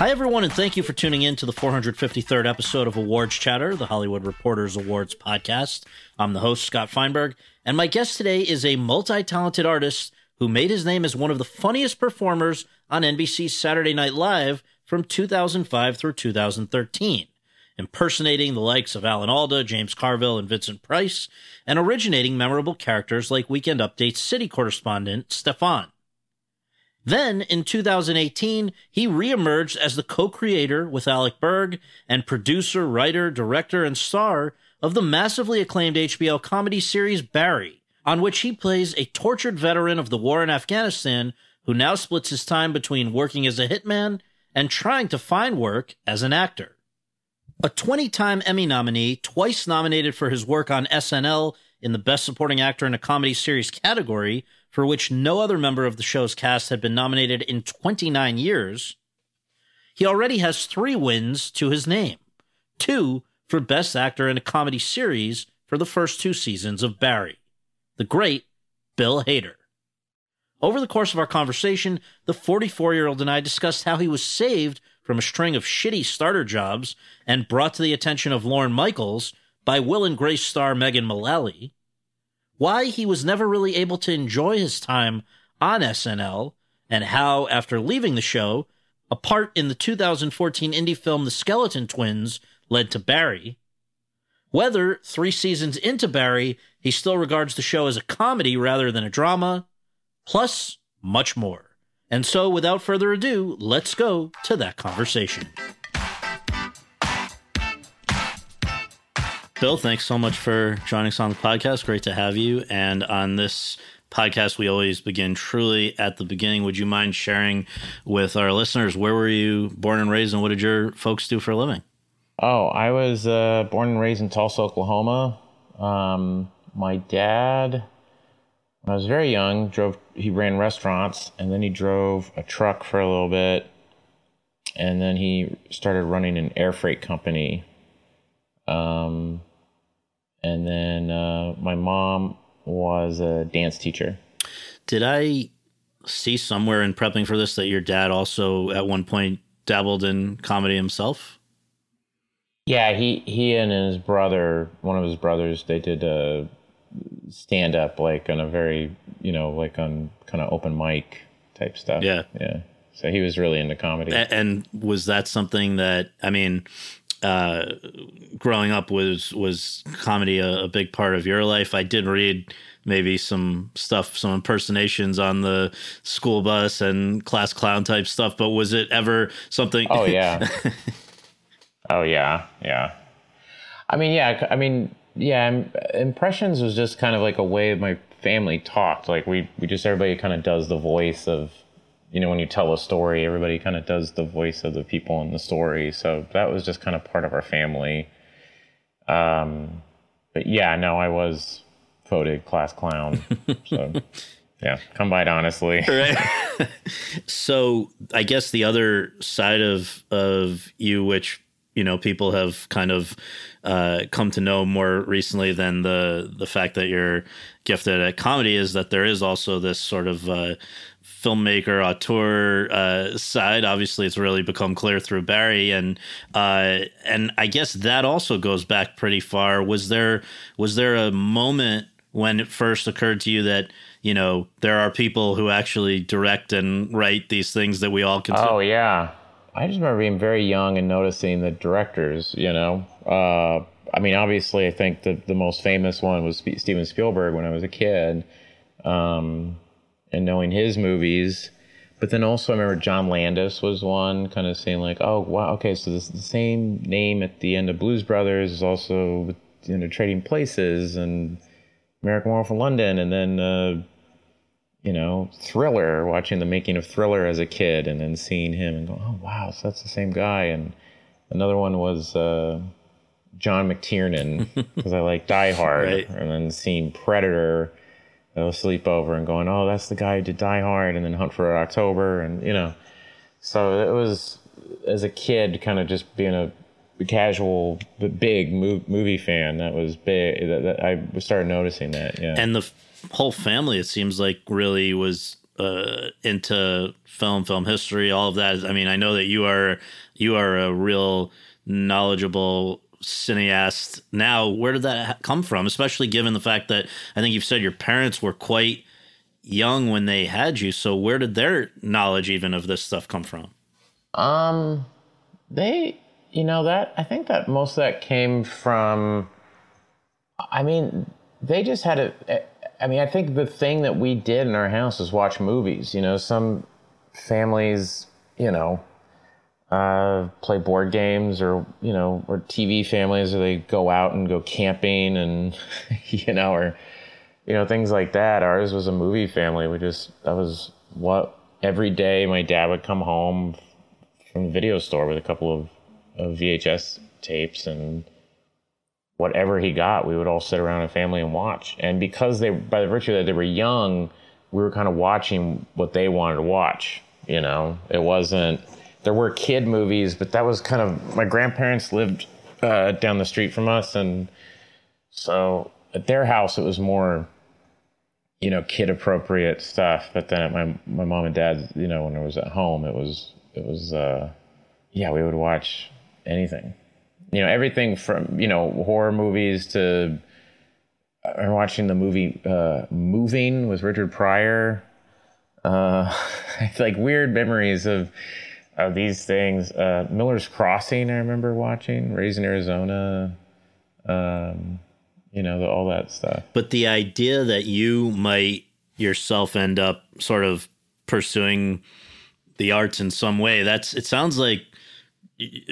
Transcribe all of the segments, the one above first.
Hi, everyone, and thank you for tuning in to the 453rd episode of Awards Chatter, the Hollywood Reporters Awards podcast. I'm the host, Scott Feinberg, and my guest today is a multi talented artist who made his name as one of the funniest performers on NBC's Saturday Night Live from 2005 through 2013, impersonating the likes of Alan Alda, James Carville, and Vincent Price, and originating memorable characters like Weekend Update's city correspondent, Stefan. Then, in 2018, he reemerged as the co creator with Alec Berg and producer, writer, director, and star of the massively acclaimed HBO comedy series Barry, on which he plays a tortured veteran of the war in Afghanistan who now splits his time between working as a hitman and trying to find work as an actor. A 20 time Emmy nominee, twice nominated for his work on SNL in the Best Supporting Actor in a Comedy Series category, for which no other member of the show's cast had been nominated in 29 years, he already has three wins to his name two for Best Actor in a Comedy Series for the first two seasons of Barry. The great Bill Hader. Over the course of our conversation, the 44 year old and I discussed how he was saved from a string of shitty starter jobs and brought to the attention of Lorne Michaels by Will and Grace star Megan Mullally why he was never really able to enjoy his time on SNL, and how, after leaving the show, a part in the 2014 indie film The Skeleton Twins led to Barry. Whether, three seasons into Barry, he still regards the show as a comedy rather than a drama, plus much more. And so, without further ado, let's go to that conversation. Bill, thanks so much for joining us on the podcast. Great to have you. And on this podcast, we always begin truly at the beginning. Would you mind sharing with our listeners where were you born and raised, and what did your folks do for a living? Oh, I was uh, born and raised in Tulsa, Oklahoma. Um, my dad, when I was very young, drove. He ran restaurants, and then he drove a truck for a little bit, and then he started running an air freight company. Um, and then uh, my mom was a dance teacher. Did I see somewhere in prepping for this that your dad also at one point dabbled in comedy himself? Yeah, he he and his brother, one of his brothers, they did a stand up like on a very you know like on kind of open mic type stuff. Yeah, yeah. So he was really into comedy. And, and was that something that I mean? Uh, growing up was was comedy a, a, big part of your life. I did read maybe some stuff, some impersonations on the school bus and class clown type stuff. But was it ever something? Oh yeah, oh yeah, yeah. I mean, yeah. I mean, yeah. Impressions was just kind of like a way my family talked. Like we we just everybody kind of does the voice of you know, when you tell a story, everybody kind of does the voice of the people in the story. So that was just kind of part of our family. Um, but yeah, no, I was voted class clown. So yeah, come by it honestly. Right. so I guess the other side of of you, which you know people have kind of uh, come to know more recently than the the fact that you're gifted at comedy, is that there is also this sort of uh, filmmaker auteur uh, side. Obviously, it's really become clear through Barry, and uh, and I guess that also goes back pretty far. Was there was there a moment when it first occurred to you that you know there are people who actually direct and write these things that we all consider. Oh yeah, I just remember being very young and noticing the directors. You know, uh, I mean, obviously, I think the the most famous one was Steven Spielberg when I was a kid, um, and knowing his movies. But then also, I remember John Landis was one, kind of saying like, "Oh wow, okay, so this the same name at the end of Blues Brothers is also you know Trading Places and American Werewolf in London, and then uh, you know Thriller, watching the making of Thriller as a kid, and then seeing him and going, "Oh wow, so that's the same guy." And another one was uh, John McTiernan because I like Die Hard, right. and then seeing Predator they'll sleep over and going, oh, that's the guy who did Die Hard and then Hunt for October. And, you know, so it was, as a kid, kind of just being a casual but big movie fan that was big that, that I started noticing that yeah and the whole family it seems like really was uh, into film film history all of that i mean i know that you are you are a real knowledgeable cineast now. Where did that come from? Especially given the fact that I think you've said your parents were quite young when they had you. So where did their knowledge even of this stuff come from? Um, they, you know, that I think that most of that came from. I mean, they just had a. I mean, I think the thing that we did in our house was watch movies. You know, some families, you know, uh, play board games or you know or tv families or they go out and go camping and you know or you know things like that. Ours was a movie family. We just that was what every day my dad would come home from the video store with a couple of, of vhs tapes and whatever he got we would all sit around a family and watch. And because they by the virtue that they were young we were kind of watching what they wanted to watch you know? It wasn't there were kid movies, but that was kind of my grandparents lived uh, down the street from us, and so at their house it was more, you know, kid appropriate stuff. But then at my my mom and dad, you know, when I was at home, it was it was uh, yeah, we would watch anything, you know, everything from you know horror movies to. I'm watching the movie uh, Moving with Richard Pryor. Uh, like weird memories of of these things. Uh, Miller's Crossing, I remember watching. Raising Arizona, um, you know, the, all that stuff. But the idea that you might yourself end up sort of pursuing the arts in some way, that's it sounds like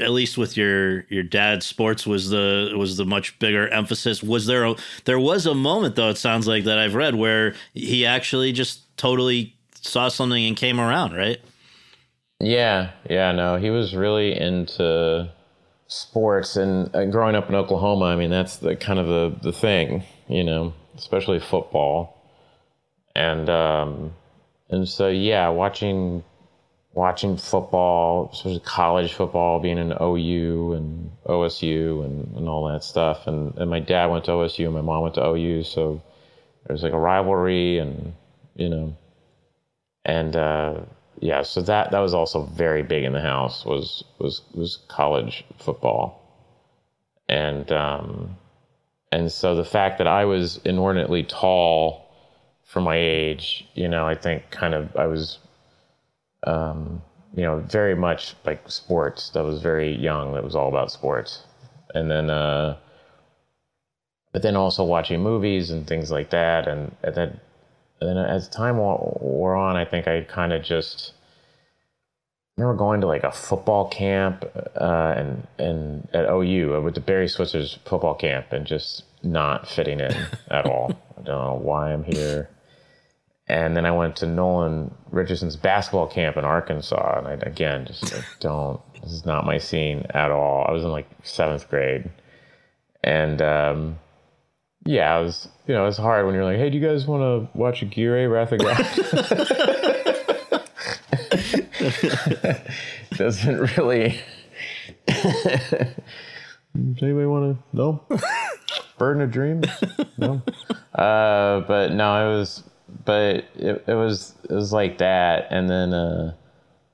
at least with your your dad sports was the was the much bigger emphasis was there a, there was a moment though it sounds like that I've read where he actually just totally saw something and came around right yeah, yeah, no, he was really into sports, and uh, growing up in Oklahoma, I mean, that's the kind of the the thing, you know, especially football, and um, and so yeah, watching watching football, especially college football, being in OU and OSU and, and all that stuff, and and my dad went to OSU, and my mom went to OU, so there's like a rivalry, and you know, and. uh yeah, so that that was also very big in the house was was was college football, and um, and so the fact that I was inordinately tall for my age, you know, I think kind of I was, um, you know, very much like sports. That was very young. That was all about sports, and then. Uh, but then also watching movies and things like that, and, and then and then as time wore on, I think I kind of just I remember going to like a football camp uh, and and at OU uh, with the Barry Switzer's football camp and just not fitting in at all. I don't know why I'm here. And then I went to Nolan Richardson's basketball camp in Arkansas, and I again just like, don't. This is not my scene at all. I was in like seventh grade, and um, yeah, it was you know it's hard when you're like, hey, do you guys want to watch Aguirre Wrath of God? doesn't really. Does anybody want to know? Burden of Dreams? No. Uh, but no, it was, but it, it was it was like that, and then uh,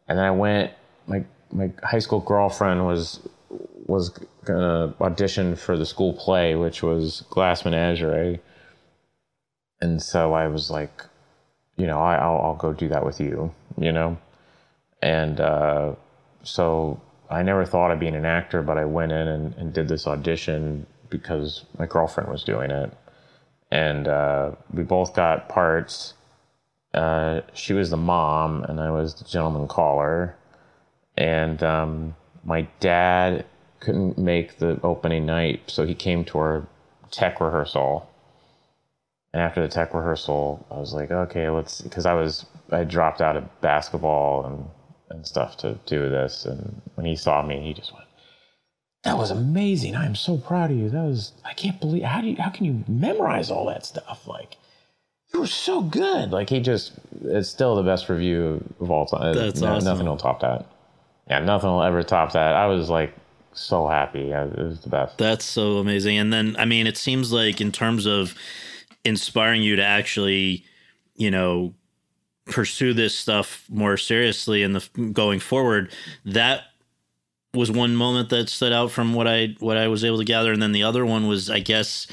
and then I went. My my high school girlfriend was was gonna audition for the school play, which was Glass Menagerie, and so I was like, you know, I, will I'll go do that with you, you know? And uh, so I never thought of being an actor, but I went in and, and did this audition because my girlfriend was doing it. And uh, we both got parts. Uh, she was the mom, and I was the gentleman caller. And um, my dad couldn't make the opening night, so he came to our tech rehearsal. And after the tech rehearsal, I was like, okay, let's, because I was, I dropped out of basketball and, and stuff to do this. And when he saw me, he just went, that was amazing. I am so proud of you. That was, I can't believe, how do you, how can you memorize all that stuff? Like, you were so good. Like, he just, it's still the best review of all time. That's no, awesome. Nothing will top that. Yeah, nothing will ever top that. I was like so happy. It was the best. That's so amazing. And then, I mean, it seems like in terms of inspiring you to actually, you know, pursue this stuff more seriously and the going forward, that was one moment that stood out from what I what I was able to gather, and then the other one was, I guess,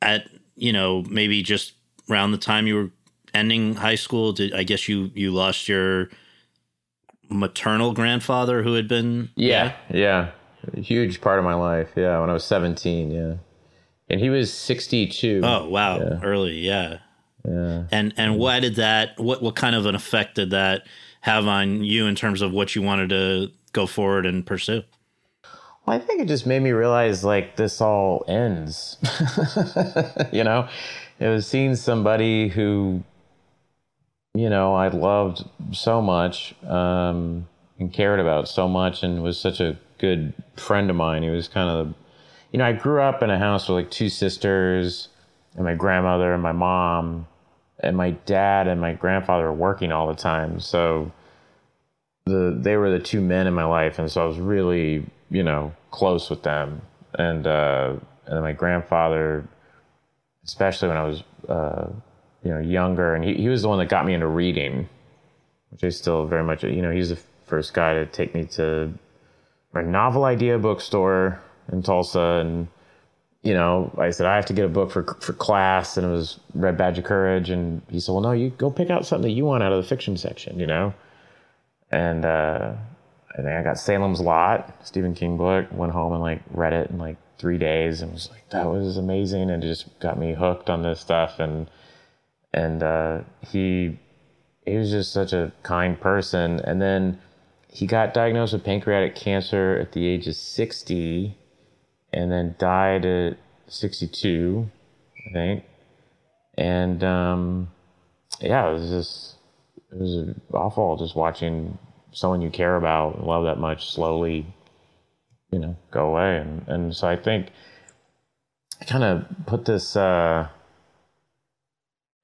at you know maybe just around the time you were ending high school. Did I guess you you lost your maternal grandfather who had been yeah yeah, yeah. Huge part of my life yeah when I was seventeen yeah and he was sixty two. Oh wow, yeah. early yeah. Yeah. And and why did that? What what kind of an effect did that have on you in terms of what you wanted to go forward and pursue? Well, I think it just made me realize like this all ends. you know, it was seeing somebody who, you know, I loved so much um, and cared about so much and was such a good friend of mine. He was kind of, you know, I grew up in a house with like two sisters and my grandmother and my mom and my dad and my grandfather were working all the time. So, the they were the two men in my life, and so I was really you know close with them. And uh, and my grandfather, especially when I was uh, you know younger, and he, he was the one that got me into reading, which I still very much you know he's the first guy to take me to a novel idea bookstore in Tulsa and you know, I said I have to get a book for for class, and it was Red Badge of Courage, and he said, "Well, no, you go pick out something that you want out of the fiction section," you know and uh, I think I got Salem's Lot, Stephen King book. Went home and like read it in like three days, and was like, that was amazing, and it just got me hooked on this stuff. And and uh, he he was just such a kind person. And then he got diagnosed with pancreatic cancer at the age of sixty, and then died at sixty-two, I think. And um, yeah, it was just it was awful just watching someone you care about, and love that much, slowly, you know, go away. And and so I think I kind of put this. Uh,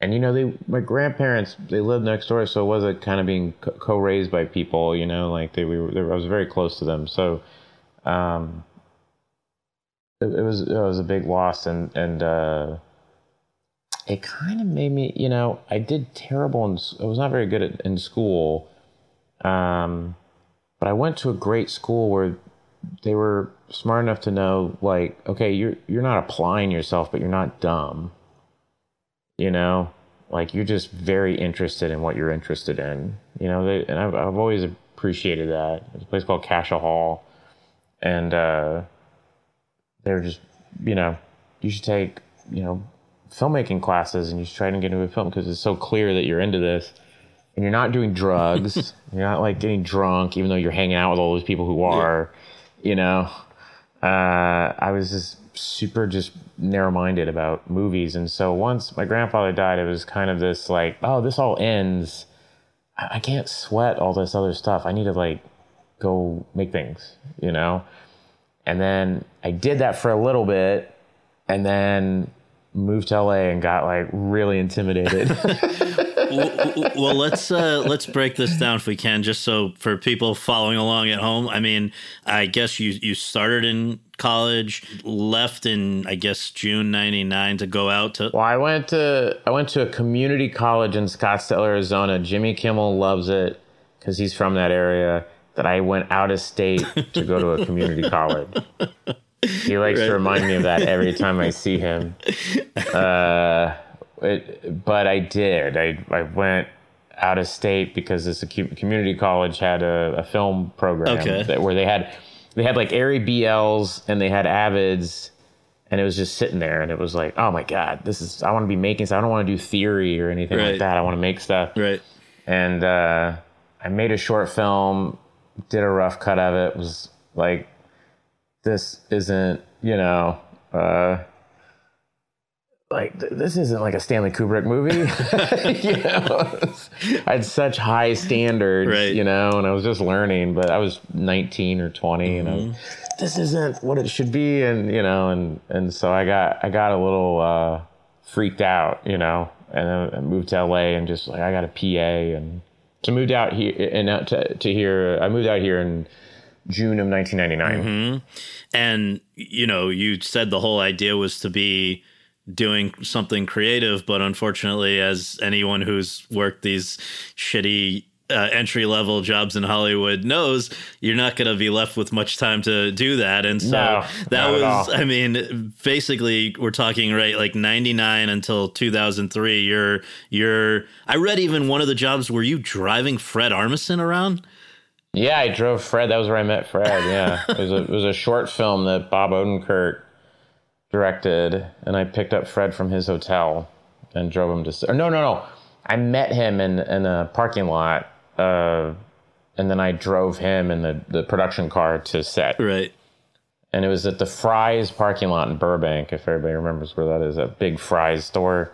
and you know, they my grandparents they lived next door, so it was a kind of being co-raised by people. You know, like they, we were, they, I was very close to them, so um, it, it was it was a big loss, and and uh, it kind of made me, you know, I did terrible and I was not very good at, in school. Um, but I went to a great school where they were smart enough to know, like, okay, you're you're not applying yourself, but you're not dumb. You know, like you're just very interested in what you're interested in. You know, they, and I've I've always appreciated that. There's a place called Cascia Hall, and uh, they're just, you know, you should take, you know, filmmaking classes and you should try to get into a film because it's so clear that you're into this and you're not doing drugs. you're not like getting drunk, even though you're hanging out with all those people who are, yeah. you know. Uh, I was just super just narrow minded about movies. And so once my grandfather died, it was kind of this like, oh, this all ends. I, I can't sweat all this other stuff. I need to like go make things, you know? And then I did that for a little bit. And then moved to LA and got like really intimidated. well, well, let's uh, let's break this down if we can, just so for people following along at home. I mean, I guess you you started in college, left in I guess June '99 to go out to. Well, I went to I went to a community college in Scottsdale, Arizona. Jimmy Kimmel loves it because he's from that area. That I went out of state to go to a community college. He likes right. to remind me of that every time I see him. Uh, it, but I did. I I went out of state because this community college had a, a film program okay. that, where they had they had like Arri BLs and they had Avids and it was just sitting there and it was like oh my god this is i want to be making stuff i don't want to do theory or anything right. like that i want to make stuff right and uh, i made a short film did a rough cut of it was like this isn't you know uh, like th- this isn't like a Stanley Kubrick movie. you know, I had such high standards, right. you know, and I was just learning. But I was 19 or 20, mm-hmm. and I was, mm-hmm. this isn't what it should be, and you know, and and so I got I got a little uh, freaked out, you know, and I moved to LA and just like I got a PA and to moved out here and out to to here. I moved out here in June of 1999. Mm-hmm. And you know, you said the whole idea was to be doing something creative, but unfortunately, as anyone who's worked these shitty uh, entry level jobs in Hollywood knows, you're not going to be left with much time to do that. And so no, that was, I mean, basically, we're talking right like 99 until 2003. You're, you're, I read even one of the jobs were you driving Fred Armisen around? Yeah, I drove Fred. That was where I met Fred. Yeah, it was a, it was a short film that Bob Odenkirk directed, and I picked up Fred from his hotel and drove him to. Or no, no, no. I met him in in a parking lot, uh, and then I drove him in the the production car to set. Right. And it was at the Fry's parking lot in Burbank, if everybody remembers where that is, a big Fry's store.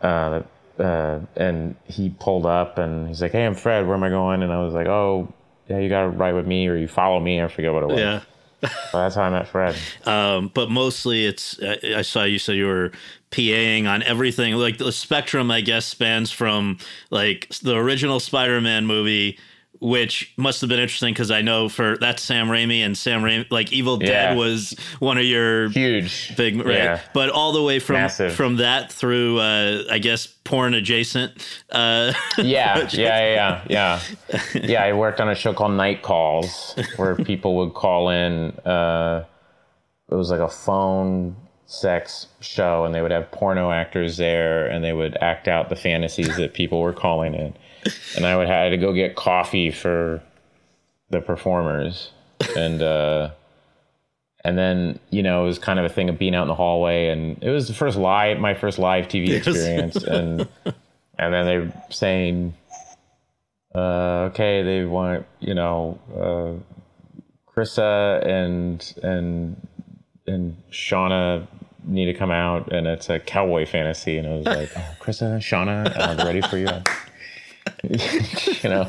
Uh, uh, and he pulled up and he's like, "Hey, I'm Fred. Where am I going?" And I was like, "Oh, yeah, you got to ride with me, or you follow me. I forget what it was." Yeah well, that's how I met Fred. Um, but mostly, it's I saw you said you were PAing on everything. Like the spectrum, I guess, spans from like the original Spider-Man movie which must have been interesting because I know for that's Sam Raimi and Sam Raimi, like Evil yeah. Dead was one of your huge big, right? Yeah. But all the way from Massive. from that through, uh, I guess, porn adjacent. Uh, yeah, yeah, yeah, yeah, yeah. I worked on a show called Night Calls where people would call in. Uh, it was like a phone sex show, and they would have porno actors there, and they would act out the fantasies that people were calling in and I would have to go get coffee for the performers, and uh, and then you know it was kind of a thing of being out in the hallway, and it was the first live, my first live TV experience, and and then they saying, uh, okay, they want you know, uh, Krista and and and Shauna need to come out, and it's a cowboy fantasy, and it was like, oh, Krista, Shauna, I'm ready for you. you know,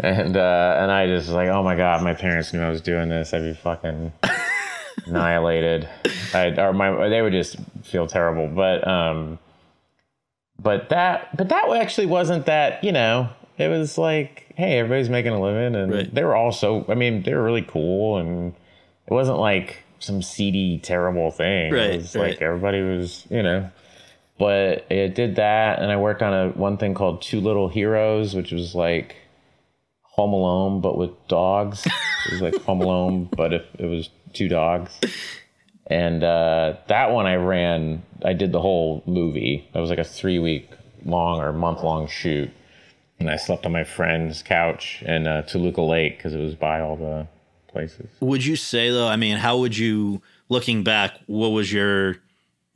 and uh, and I just like, oh my god, my parents knew I was doing this. I'd be fucking annihilated. I or my they would just feel terrible. But um, but that but that actually wasn't that. You know, it was like, hey, everybody's making a living, and right. they were all so. I mean, they were really cool, and it wasn't like some seedy, terrible thing. Right, it was right. like everybody was, you know but it did that and i worked on a one thing called two little heroes which was like home alone but with dogs. It was like home alone but if it was two dogs. And uh, that one i ran i did the whole movie. That was like a three week long or month long shoot. And i slept on my friend's couch in uh, toluca lake because it was by all the places. Would you say though i mean how would you looking back what was your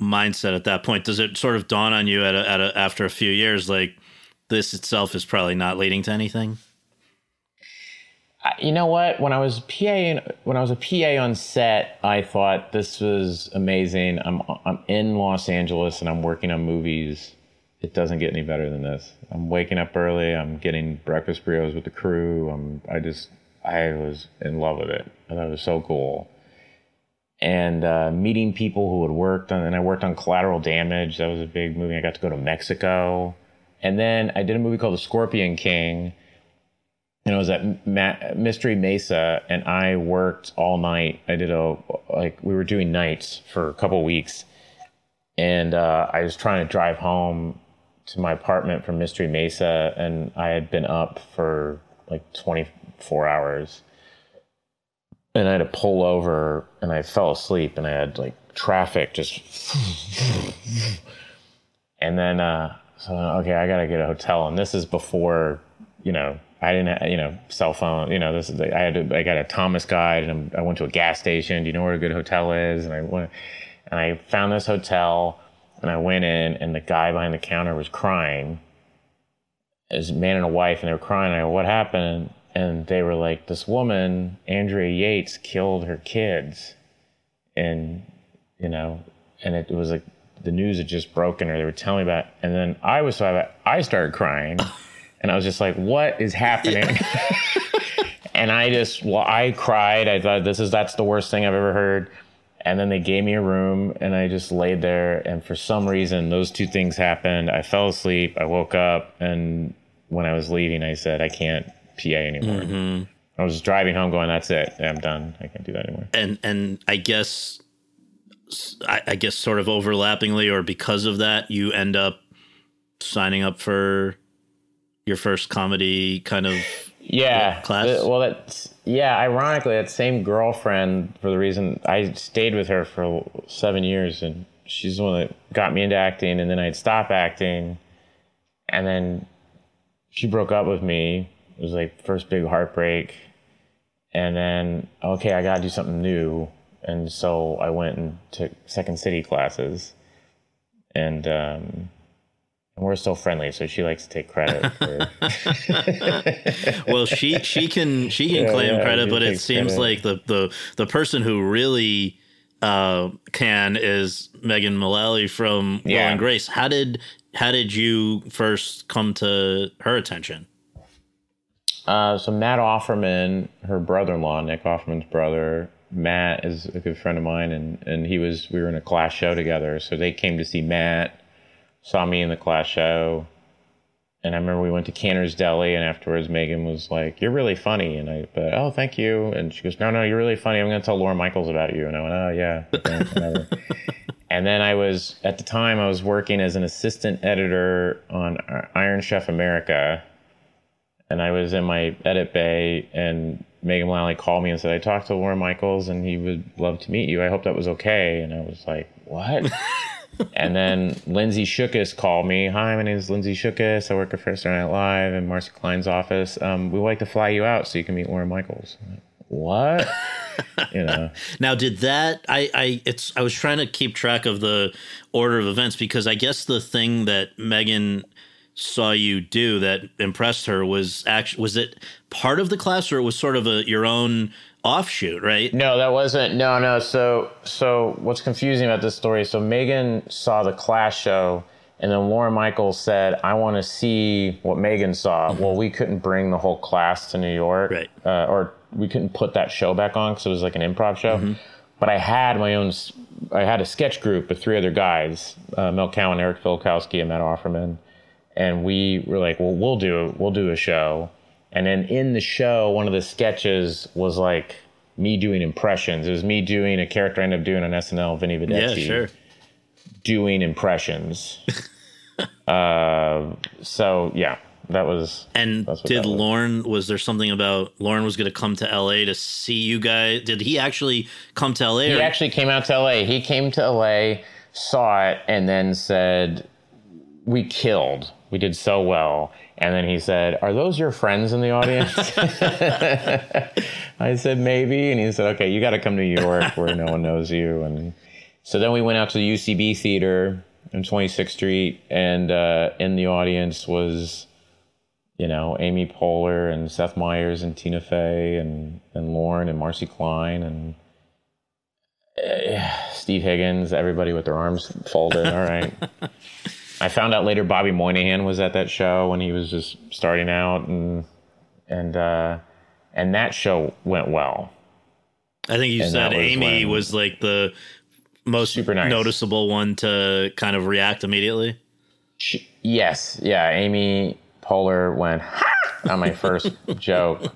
mindset at that point? Does it sort of dawn on you at, a, at a, after a few years, like this itself is probably not leading to anything? You know what? When I was PA, when I was a PA on set, I thought this was amazing. I'm I'm in Los Angeles and I'm working on movies. It doesn't get any better than this. I'm waking up early. I'm getting breakfast burritos with the crew. I'm I just I was in love with it. And it was so cool and uh, meeting people who had worked on, and I worked on Collateral Damage. That was a big movie. I got to go to Mexico, and then I did a movie called The Scorpion King, and it was at Ma- Mystery Mesa, and I worked all night. I did a like we were doing nights for a couple weeks, and uh, I was trying to drive home to my apartment from Mystery Mesa, and I had been up for like 24 hours and I had to pull over and I fell asleep and I had like traffic just And then, uh, so okay, I gotta get a hotel, and this is before, you know, I didn't, have, you know, cell phone. You know, this is I had to, I got a Thomas guide, and I went to a gas station. Do you know where a good hotel is? And I went, and I found this hotel, and I went in, and the guy behind the counter was crying. A man and a wife, and they were crying. I go, what happened? And they were like, this woman, Andrea Yates, killed her kids, and you know, and it was like the news had just broken, or they were telling me about. It. And then I was so I started crying. and I was just like, "What is happening?" and I just, well, I cried. I thought this is that's the worst thing I've ever heard. And then they gave me a room, and I just laid there. And for some reason, those two things happened. I fell asleep. I woke up, and when I was leaving, I said, "I can't PA anymore." Mm-hmm. I was driving home, going, "That's it. I'm done. I can't do that anymore." And and I guess, I, I guess, sort of overlappingly, or because of that, you end up signing up for your first comedy kind of yeah class. The, well, that's yeah. Ironically, that same girlfriend for the reason I stayed with her for seven years, and she's the one that got me into acting, and then I'd stop acting, and then she broke up with me. It was like first big heartbreak, and then okay, I got to do something new, and so I went and took Second City classes, and um, and we're still friendly, so she likes to take credit. For... well, she she can she can yeah, claim yeah, credit, but it seems credit. like the the the person who really uh, can is Megan Mullally from yeah. Will and Grace. How did how did you first come to her attention? Uh, so Matt Offerman, her brother-in-law, Nick Offerman's brother, Matt is a good friend of mine, and and he was we were in a class show together. So they came to see Matt saw me in the class show. And I remember we went to Canter's Deli, and afterwards Megan was like, "You're really funny," and I, but oh, thank you. And she goes, "No, no, you're really funny. I'm going to tell Lorne Michaels about you." And I went, "Oh yeah." and then I was at the time I was working as an assistant editor on Iron Chef America, and I was in my edit bay, and Megan Mullally called me and said, "I talked to Lorne Michaels, and he would love to meet you. I hope that was okay." And I was like, "What?" and then Lindsay Shookus called me. Hi, my name is Lindsay Shookus. I work at First Night Live in Marcy Klein's office. Um, we would like to fly you out so you can meet Lorne Michaels. Like, what? you know. Now, did that? I I it's I was trying to keep track of the order of events because I guess the thing that Megan saw you do that impressed her was actually was it part of the class or it was sort of a your own offshoot, right? No, that wasn't. No, no. So, so what's confusing about this story? So Megan saw the class show, and then Lorne Michaels said, "I want to see what Megan saw." Mm-hmm. Well, we couldn't bring the whole class to New York, right? Uh, or we couldn't put that show back on because it was like an improv show. Mm-hmm. But I had my own. I had a sketch group with three other guys: uh, Mel Cowan, Eric Filipkowski, and Matt Offerman. And we were like, "Well, we'll do we'll do a show." And then in the show, one of the sketches was like me doing impressions. It was me doing a character I ended up doing on SNL, Vinny Vedecci. Yeah, sure. Doing impressions. uh, so yeah, that was. And did was. Lorne? Was there something about Lorne was going to come to LA to see you guys? Did he actually come to LA? He or? actually came out to LA. He came to LA, saw it, and then said, "We killed. We did so well." And then he said, Are those your friends in the audience? I said, Maybe. And he said, Okay, you got to come to New York where no one knows you. And so then we went out to the UCB Theater on 26th Street. And uh, in the audience was, you know, Amy Poehler and Seth Meyers and Tina Fey and, and Lorne and Marcy Klein and uh, Steve Higgins, everybody with their arms folded. All right. I found out later Bobby Moynihan was at that show when he was just starting out, and and uh, and that show went well. I think you and said was Amy was like the most nice. noticeable one to kind of react immediately. She, yes, yeah. Amy Poehler went on my first joke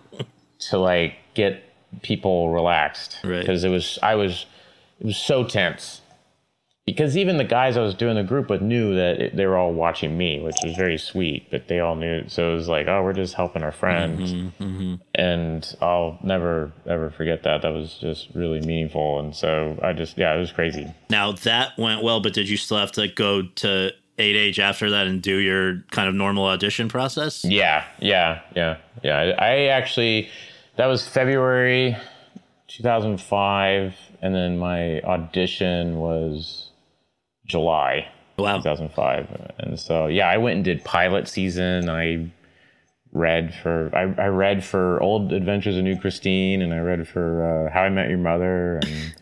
to like get people relaxed because right. it was I was it was so tense because even the guys I was doing the group with knew that it, they were all watching me, which was very sweet. But they all knew, so it was like, oh, we're just helping our friends, mm-hmm, mm-hmm. and I'll never ever forget that. That was just really meaningful, and so I just yeah, it was crazy. Now that went well, but did you still have to go to 8H after that and do your kind of normal audition process? Yeah, yeah, yeah, yeah. I, I actually, that was February 2005, and then my audition was July Wow. 2005. And so, yeah, I went and did pilot season. I read for I, I read for Old Adventures of New Christine, and I read for uh, How I Met Your Mother, and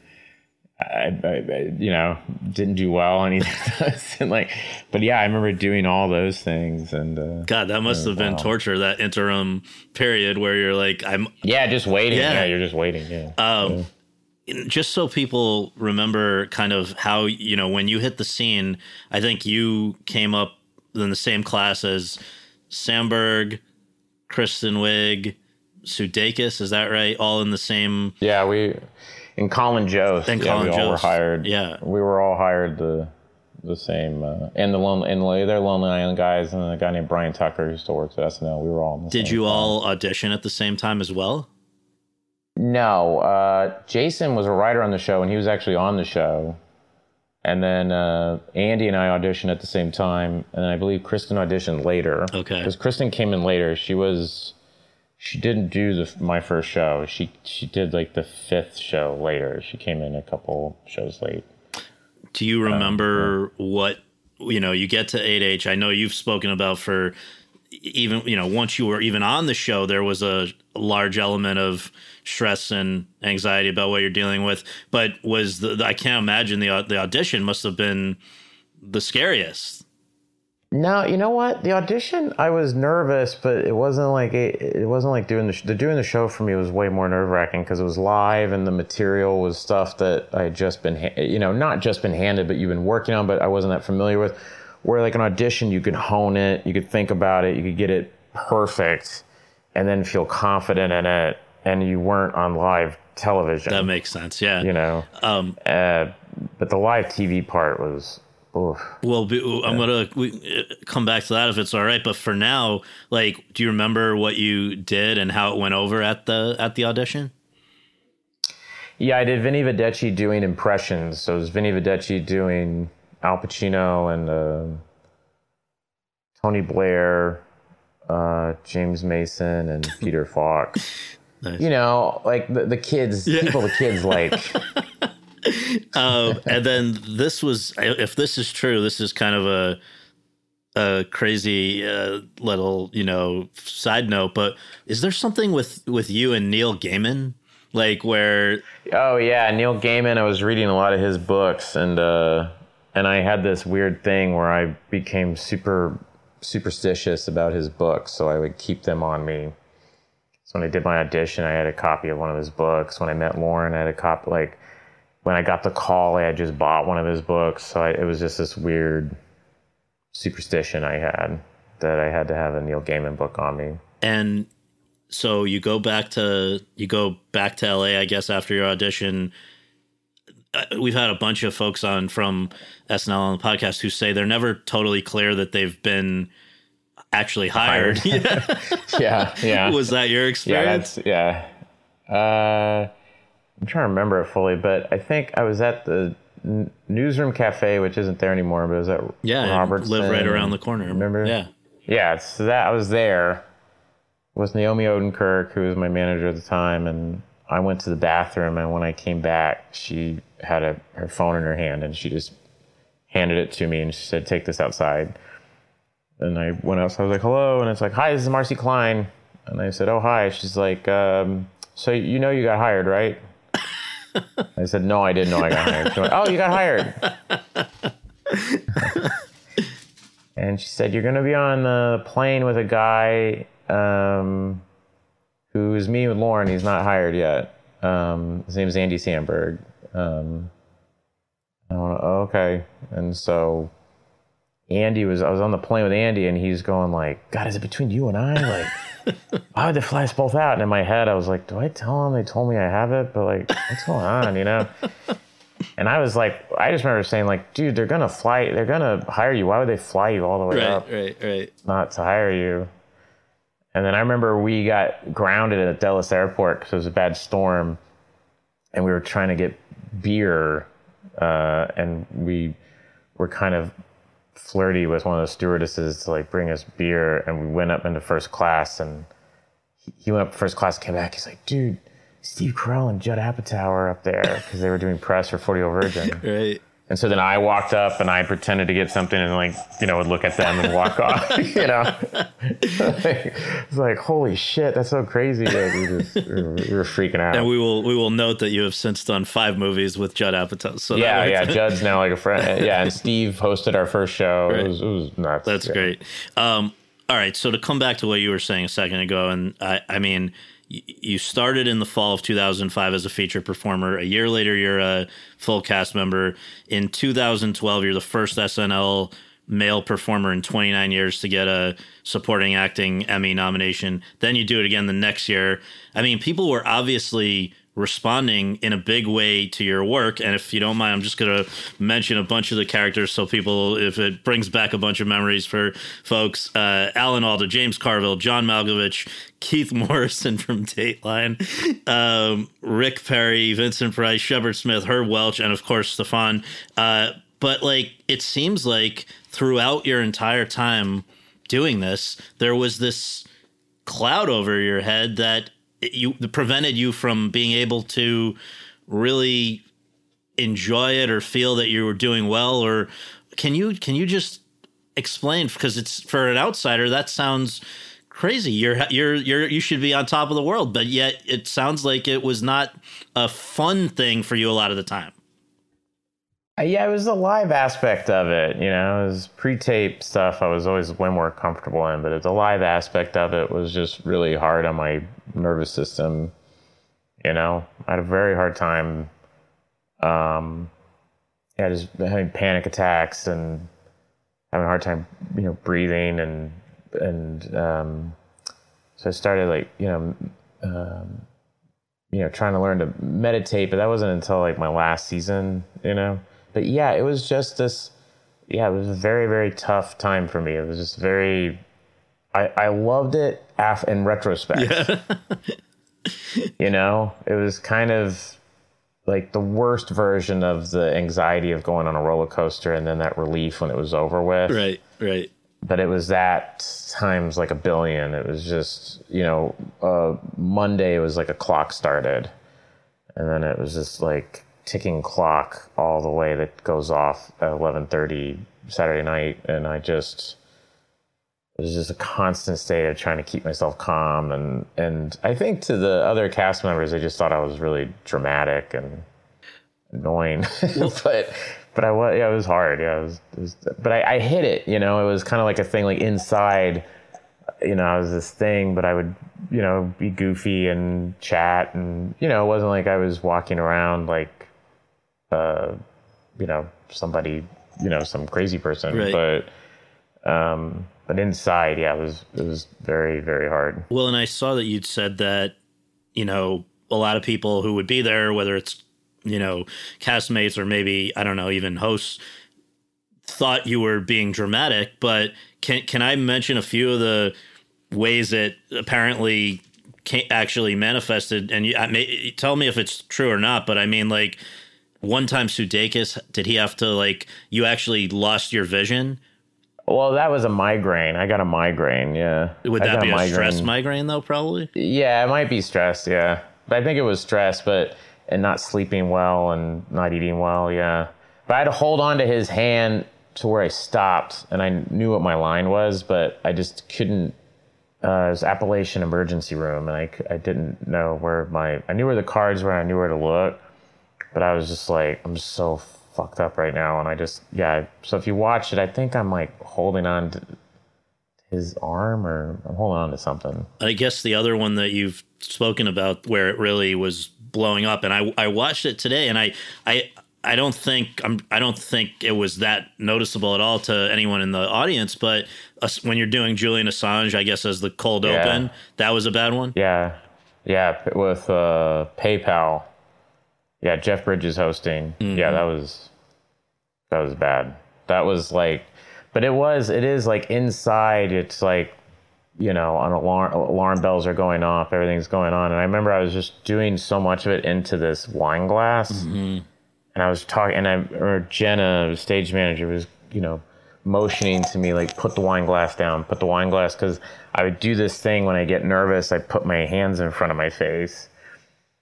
I, I, I, you know didn't do well on either of those. and like, but yeah, I remember doing all those things, and uh, God, that must have been wow. torture. That interim period where you're like, I'm yeah, just waiting. Yeah. Yeah, you're just waiting. Yeah. um, just so people remember kind of how you know when you hit the scene i think you came up in the same class as samberg kristen wiig sudeikis is that right all in the same Yeah, we and Colin joe And yeah, Colin we all were hired. Yeah. we were all hired the the same, uh, and the lonely and the other Lonely Island guys, and a guy named Bryan Tucker who still works at SNL. We were all. In the did you class. all audition at the same time as well No, uh, Jason was a writer on the show, and he was actually on the show. And then uh, Andy and I auditioned at the same time, and I believe Kristen auditioned later. Okay. Because Kristen came in later. She was, she didn't do the my first show. She she did like the fifth show later. She came in a couple shows late. do you remember what you know you get to 8h i know you've spoken about for even you know once you were even on the show there was a large element of stress and anxiety about what you're dealing with but was the i can't imagine the the audition must have been the scariest No, you know what? The audition, I was nervous, but it wasn't like it, it wasn't like doing the the doing the show for me was way more nerve wracking because it was live and the material was stuff that I had just been you know not just been handed, but you've been working on, but I wasn't that familiar with. Where like an audition, you could hone it, you could think about it, you could get it perfect, and then feel confident in it, and you weren't on live television. that makes sense yeah you know, um uh, but the live TV part was. Oof. well be, i'm gonna we, uh, come back to that if it's all right but for now like do you remember what you did and how it went over at the at the audition Yeah, I did Vinny Vedecci doing impressions. So it was Vinny Vedecci doing Al Pacino and uh, Tony Blair, uh, James Mason, and Peter Falk. Nice. You know, like the, the kids, people the kids like. um, and then this was, if this is true, this is kind of a a crazy uh, little, you know, side note. But is there something with with you and Neil Gaiman, like where? Oh yeah, Neil Gaiman. I was reading a lot of his books, and uh, and I had this weird thing where I became super superstitious about his books, so I would keep them on me. So when I did my audition, I had a copy of one of his books. When I met Lorne, I had a copy. Like when I got the call, I had just bought one of his books. So I, it was just this weird superstition I had that I had to have a Neil Gaiman book on me. And so you go back to you go back to LA, I guess, after your audition. Uh, We've had a bunch of folks on from SNL on the podcast who say they're never totally clear that they've been actually hired. Yeah, yeah. Was that your Yeah, experience? that's yeah. Uh, I'm trying to remember it fully, but I think I was at the Newsroom Cafe, which isn't there anymore, but it was at Yeah, and Robertson. live right around the corner. Remember? Yeah. Yeah, so that I was there with Naomi Odenkirk, who was my manager at the time, and I went to the bathroom, and when I came back, she had a, her phone in her hand, and she just handed it to me, and she said, "Take this outside." And I went outside. I was like, "Hello," and it's like, "Hi, this is Marcy Klein," and I said, "Oh, hi." She's like, um, "So you know you got hired, right?" I said, "No, I didn't know I got hired." She went, "Oh, you got hired." and she said, "You're going to be on the plane with a guy um, who is me with Lorne. He's not hired yet. Um, his name is Andy Samberg." Um, I went, oh, okay. And so Andy was. I was on the plane with Andy, and he's going like, "God, is it between you and I? Like, why would they fly us both out?" And in my head, I was like, "Do I tell them they told me I have it? But like, what's going on? You know?" And I was like, I just remember saying like, "Dude, they're gonna fly. They're gonna hire you. Why would they fly you all the way Right, up?" right, right. not to hire you. And then I remember we got grounded at Dallas Airport because it was a bad storm, and we were trying to get beer, uh, and we were kind of flirty with one of the stewardesses to like bring us beer, and we went up into first class, and he- went up first class, came back, he's like, dude. Steve Carell and Judd Apatow are up there because they were doing press for 40 Year Virgin. Right. And so then I walked up and I pretended to get something and like, you know, would look at them and walk off, you know. it's like, holy shit, that's so crazy. Like, we, just, we, were, we were freaking out. And we will we will note that you have since done five movies with Judd Apatow. So yeah, yeah. Judd's now like a friend. Yeah, and Steve hosted our first show. Right. It, was, it was nuts. That's Yeah. great. Um, all right, so to come back to what you were saying a second ago, and I, I mean, you started in the fall of 2005 as a featured performer. A year later, you're a full cast member. In 2012, you're the first SNL male performer in 29 years to get a supporting acting Emmy nomination. Then you do it again the next year. I mean, people were obviously responding in a big way to your work. And if you don't mind, I'm just going to mention a bunch of the characters so people, if it brings back a bunch of memories for folks, uh, Alan Alda, James Carville, John Malkovich, Keith Morrison from Dateline, um, Rick Perry, Vincent Price, Shepard Smith, Herb Welch, and of course, Stefon. Uh, but like, it seems like throughout your entire time doing this, there was this cloud over your head that you that prevented you from being able to really enjoy it or feel that you were doing well or can you can you just explain? Because it's for an outsider that sounds crazy. You're you're you're you should be on top of the world but yet it sounds like it was not a fun thing for you a lot of the time Yeah, it was the live aspect of it. You know, it was pre-tape stuff. I was always way more comfortable in, but the live aspect of it was just really hard on my nervous system. You know, I had a very hard time. Um, yeah, just having panic attacks and having a hard time, you know, breathing and and um, so I started like you know, um, you know, trying to learn to meditate, but that wasn't until like my last season, you know. But yeah, it was just this. Yeah, it was a very very tough time for me. It was just very. I I loved it af- in retrospect. you know, it was kind of like the worst version of the anxiety of going on a roller coaster and then that relief when it was over with right right but it was that times like a billion. It was just, you know, uh, Monday it was like a clock started, and then it was just like ticking clock all the way that goes off at eleven thirty Saturday night, and I just it was just a constant state of trying to keep myself calm, and and I think to the other cast members, they just thought I was really dramatic and annoying, but but I was yeah, it was hard. Yeah, it was, it was but I, I hit it. You know, it was kind of like a thing like inside. You know, I was this thing, but I would you know be goofy and chat, and you know, it wasn't like I was walking around like, uh, you know, somebody, you know, some crazy person, Right. but um, but inside, yeah, it was it was very very hard. Well, and I saw that you'd said that, you know, a lot of people who would be there, whether it's, you know, castmates or maybe, I don't know, even hosts, thought you were being dramatic. But can can I mention a few of the ways that apparently actually manifested? And you, I may, tell me if it's true or not. But I mean, like, one time Sudeikis, did he have to, like, you actually lost your vision? Well, that was a migraine. I got a migraine. Yeah. Would that be a stress migraine, though, probably? Yeah, it might be stress. Yeah, but I think it was stress, but and not sleeping well and not eating well. Yeah, but I had to hold on to his hand to where I stopped, and I knew what my line was, but I just couldn't. Uh, it was Appalachian Emergency Room, and I, I didn't know where my. I knew where the cards were, and I knew where to look, but I was just like, I'm so fucked up right now, and I just yeah. So if you watch it, I think I'm like holding on to his arm, or I'm holding on to something. I guess the other one that you've spoken about where it really was blowing up, and I I watched it today, and I I I don't think I'm I don't think it was that noticeable at all to anyone in the audience, but us- when you're doing Julian Assange, I guess as the cold Yeah. open, that was a bad one. Yeah, yeah, with uh, PayPal. Yeah, Jeff Bridges hosting. Yeah, mm-hmm. that was that was bad. That was like, but it was it is like inside. It's like you know, an alarm alarm bells are going off, everything's going on, and I remember I was just doing so much of it into this wine glass, mm-hmm. and I was talking, and I or Jenna, stage manager, was you know motioning to me like put the wine glass down, put the wine glass because I would do this thing when I get nervous. I put my hands in front of my face,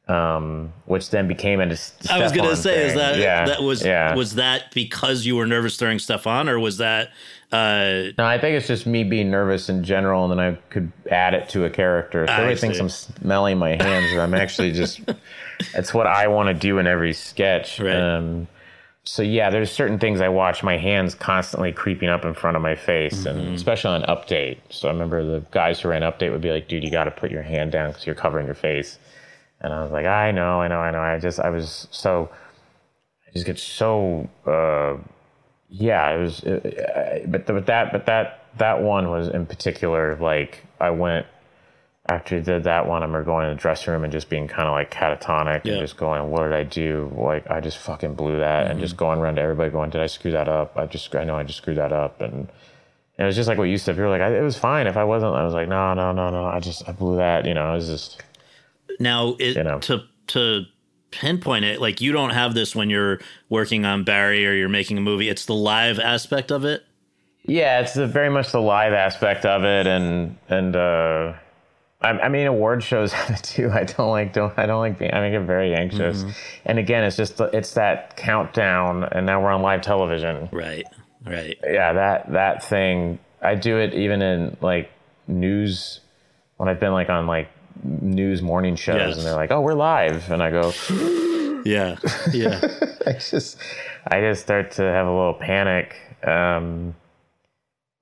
um, which then became a. I was going to say, thing. is that yeah. that was yeah. was that because you were nervous during Stefon, or was that? Uh, no, I think it's just me being nervous in general, and then I could add it to a character. So I everybody thinks. I'm smelling my hands, or I'm actually just. it's what I want to do in every sketch. Right. Um, so yeah, there's certain things I watch my hands constantly creeping up in front of my face, Mm-hmm. and especially on update. So I remember the guys who ran update would be like, "Dude, you got to put your hand down because you're covering your face." And I was like, "I know, I know, I know." I just, I was so, I just get so, uh, yeah. It was, uh, but but that, but that that one was in particular like I went after I did that one, I remember going in the dressing room and just being kind of like catatonic Yeah. and just going, "What did I do? Like I just fucking blew that," and Mm-hmm. just going around to everybody going, "Did I screw that up? I just I know I just screwed that up," and, and it was just like what you said. You're like, I, "It was fine if I wasn't." I was like, "No, no, no, no. I just I blew that." You know, it was just now, it, You know. to to pinpoint it, like you don't have this when you're working on Barry or you're making a movie. It's the live aspect of it. Yeah, it's the, very much the live aspect of it, and and uh, I, I mean, award shows have it too. I don't like don't I don't like being. I mean, I get very anxious, and again, it's just it's that countdown, and now we're on live television. Right. Right. Yeah, that that thing. I do it even in like news when I've been like on like news morning shows, Yes. and they're like, "Oh, we're live," and I go, Yeah. Yeah. I just I just start to have a little panic. Um,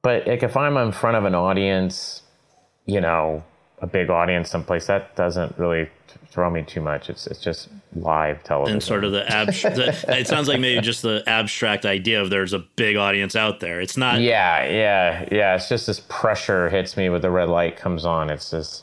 but like if I'm in front of an audience, you know, a big audience someplace, that doesn't really throw me too much. It's it's just live television. and sort of the abstract. it sounds like maybe just the abstract idea of there's a big audience out there. It's not. yeah, yeah, yeah. It's just this pressure hits me with the red light comes on. It's this